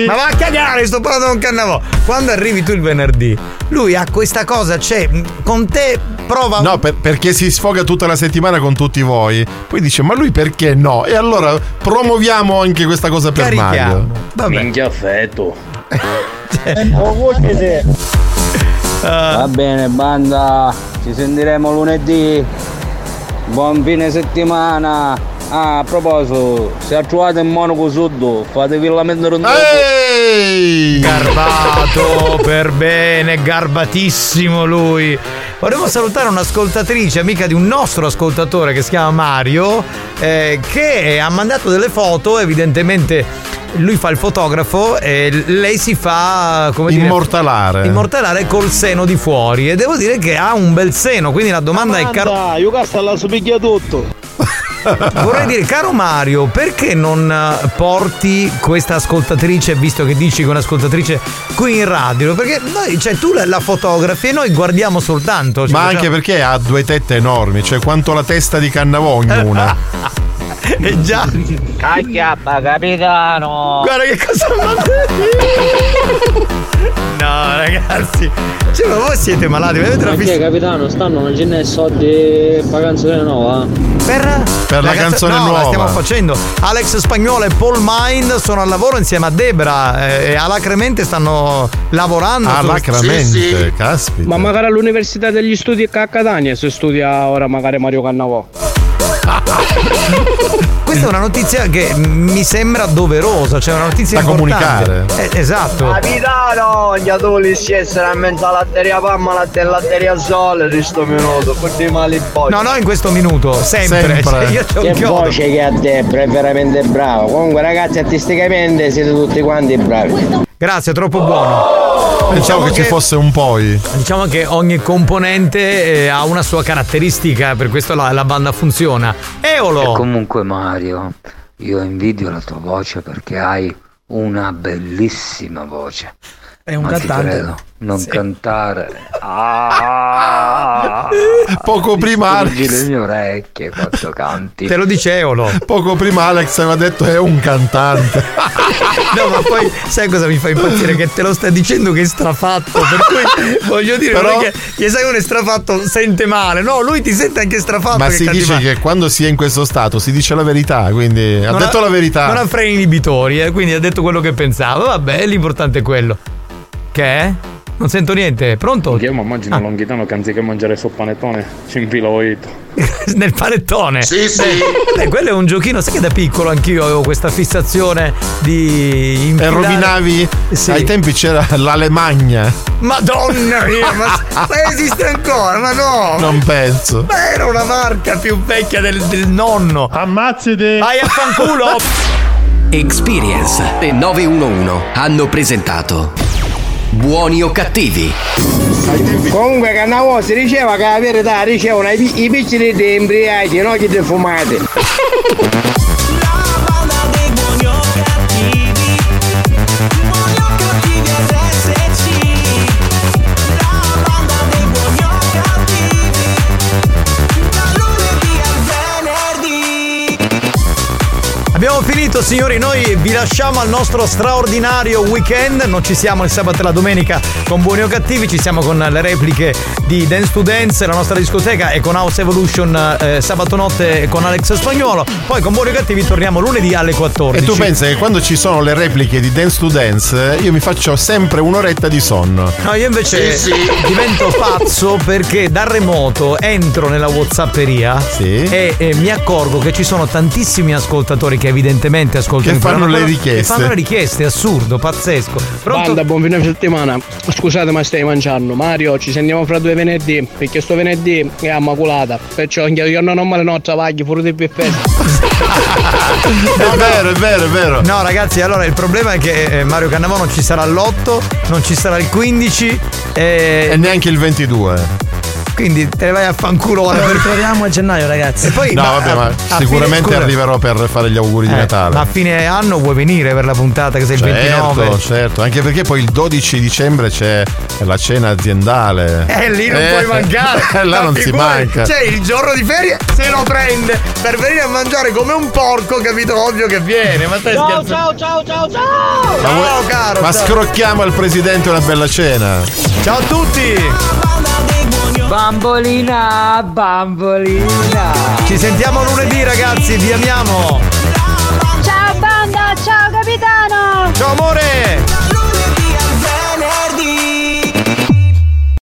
Ma va a cagare, sto parlando con Cannavò. Quando arrivi tu il venerdì, lui ha questa cosa, cioè, con te prova. No, per- perché si sfoga tutta la settimana con tutti voi. Poi dice, ma lui perché no? E allora promuoviamo anche questa cosa per Mario. Minchia affetto. Va bene, banda, ci sentiremo lunedì. Buon fine settimana. Ah, a proposito, se trovate in monaco sotto, fatevi la mente rondone. Garbato per bene, garbatissimo lui. Vorremmo salutare un'ascoltatrice, amica di un nostro ascoltatore che si chiama Mario, eh, che ha mandato delle foto, evidentemente lui fa il fotografo e lei si fa come dire, Immortalare. immortalare col seno di fuori e devo dire che ha un bel seno, quindi la domanda è caro io casta la supiglia tutto. Vorrei dire, caro Mario, perché non eh, porti questa ascoltatrice, visto che dici che è un'ascoltatrice, qui in radio? Perché noi, cioè, tu la, la fotografi e noi guardiamo soltanto. cioè, Ma facciamo- anche perché ha due tette enormi, cioè quanto la testa di Cannavò ognuna. Eh già. Cacchiappa, capitano! Guarda che cosa No, ragazzi. Cioè, ma voi siete malati, avete la Ma che fissa- capitano, stanno non ce n'è soldi per la canzone nuova? Per, Per la canzone no, nuova. La stiamo facendo. Alex Spagnolo e Paul Mind sono al lavoro insieme a Debra eh, e alacremente stanno lavorando. su- Alacramente, caspita. Ma magari all'Università degli Studi a Catania se studia ora magari Mario Cannavò. Questa è una notizia che mi sembra doverosa, cioè una notizia Da importante. comunicare. Eh, esatto. Capitano, gli si essere a mezzo latteria mamma, latte latteria sole, di sto minuto, quindi male poi. No, no, in questo minuto, sempre. Cioè, io c'ho Che un chiodo. voce che ha Debra, è veramente bravo. Comunque ragazzi, artisticamente siete tutti quanti bravi. Grazie, troppo buono. Pensavo che ci fosse un poi. Diciamo che ogni componente eh, ha una sua caratteristica, per questo la, la banda funziona. Eolo! E comunque Mario, io invidio la tua voce perché hai una bellissima voce. È un Ma cantante. non Sì. cantare. Ah, Poco prima Alex. le mie orecchie quando canti. Te lo dice Eolo. Poco prima Alex aveva detto è un cantante. No, ma poi sai cosa mi fa impazzire? Che te lo sta dicendo che è strafatto. Per cui voglio dire, Però- non è che che sai uno è strafatto sente male. No, lui ti sente anche strafatto. Ma che si dice male. che quando si è in questo stato si dice la verità, quindi ha Non detto la verità. Non ha freni inibitori, eh, quindi ha detto quello che pensava. Vabbè, l'importante è quello. Che è? Non sento niente. Pronto? Io mi immagino Longhitano che anziché mangiare sul panettone ci infila oito. Nel panettone. Sì, sì. Beh, quello è un giochino. Sai che da piccolo anch'io avevo questa fissazione di E infilare- rovinavi. Sì. Ai tempi c'era l'Alemagna. Madonna mia, ma, ma esiste ancora? Ma no! Non penso. Ma era una marca più vecchia del, del nonno. Ammazzate! Vai a fanculo! Experience e 911 hanno presentato Buoni o cattivi? Comunque Cannavò si diceva che la verità ricevono i, pi- i piccoli di embriachi, non chi defumati. Finito signori, noi vi lasciamo al nostro straordinario weekend, non ci siamo il sabato e la domenica con Buoni o Cattivi, ci siamo con le repliche di Dance to Dance, la nostra discoteca e con House Evolution eh, sabato notte con Alex Spagnolo, poi con Buoni o Cattivi torniamo lunedì alle 14. E tu pensi che quando ci sono le repliche di Dance to Dance, io mi faccio sempre un'oretta di sonno. No, io invece Sì, sì. divento pazzo perché dal remoto entro nella Whatsapperia e, e mi accorgo che ci sono tantissimi ascoltatori che evidentemente ascoltano Che il fanno le richieste. Che fanno le richieste, è assurdo, pazzesco. Pronto? Banda, buon fine settimana. Scusate ma stai mangiando. Mario, ci sentiamo fra due venerdì, perché sto venerdì è ammaculata. Perciò anche io non ho male no, travagli fuori di buffet. è vero, è vero, è vero. No, ragazzi, allora il problema è che eh, Mario Cannavò non ci sarà l'8, non ci sarà il 15 e... E neanche il 22. Quindi te ne vai a fanculo ora Lo per ritroviamo a gennaio, ragazzi. E poi, No, vabbè, ma a sicuramente fine- arriverò per fare gli auguri di eh, Natale. Ma a fine anno vuoi venire per la puntata che sei il Certo, 29? certo, anche perché poi il 12 dicembre c'è la cena aziendale. Eh, lì non Eh, puoi mancare. là Ma non si manca. Cioè, il giorno di ferie se lo prende per venire a mangiare come un porco, capito? Ovvio che viene. Ma stai Ciao, scherzando? ciao, ciao, ciao, ciao! Ma, Ciao, caro, ma ciao. scrocchiamo al presidente una bella cena. Ciao a tutti! Bambolina, bambolina. Ci sentiamo lunedì ragazzi, vi amiamo. Ciao banda, ciao capitano. Ciao amore.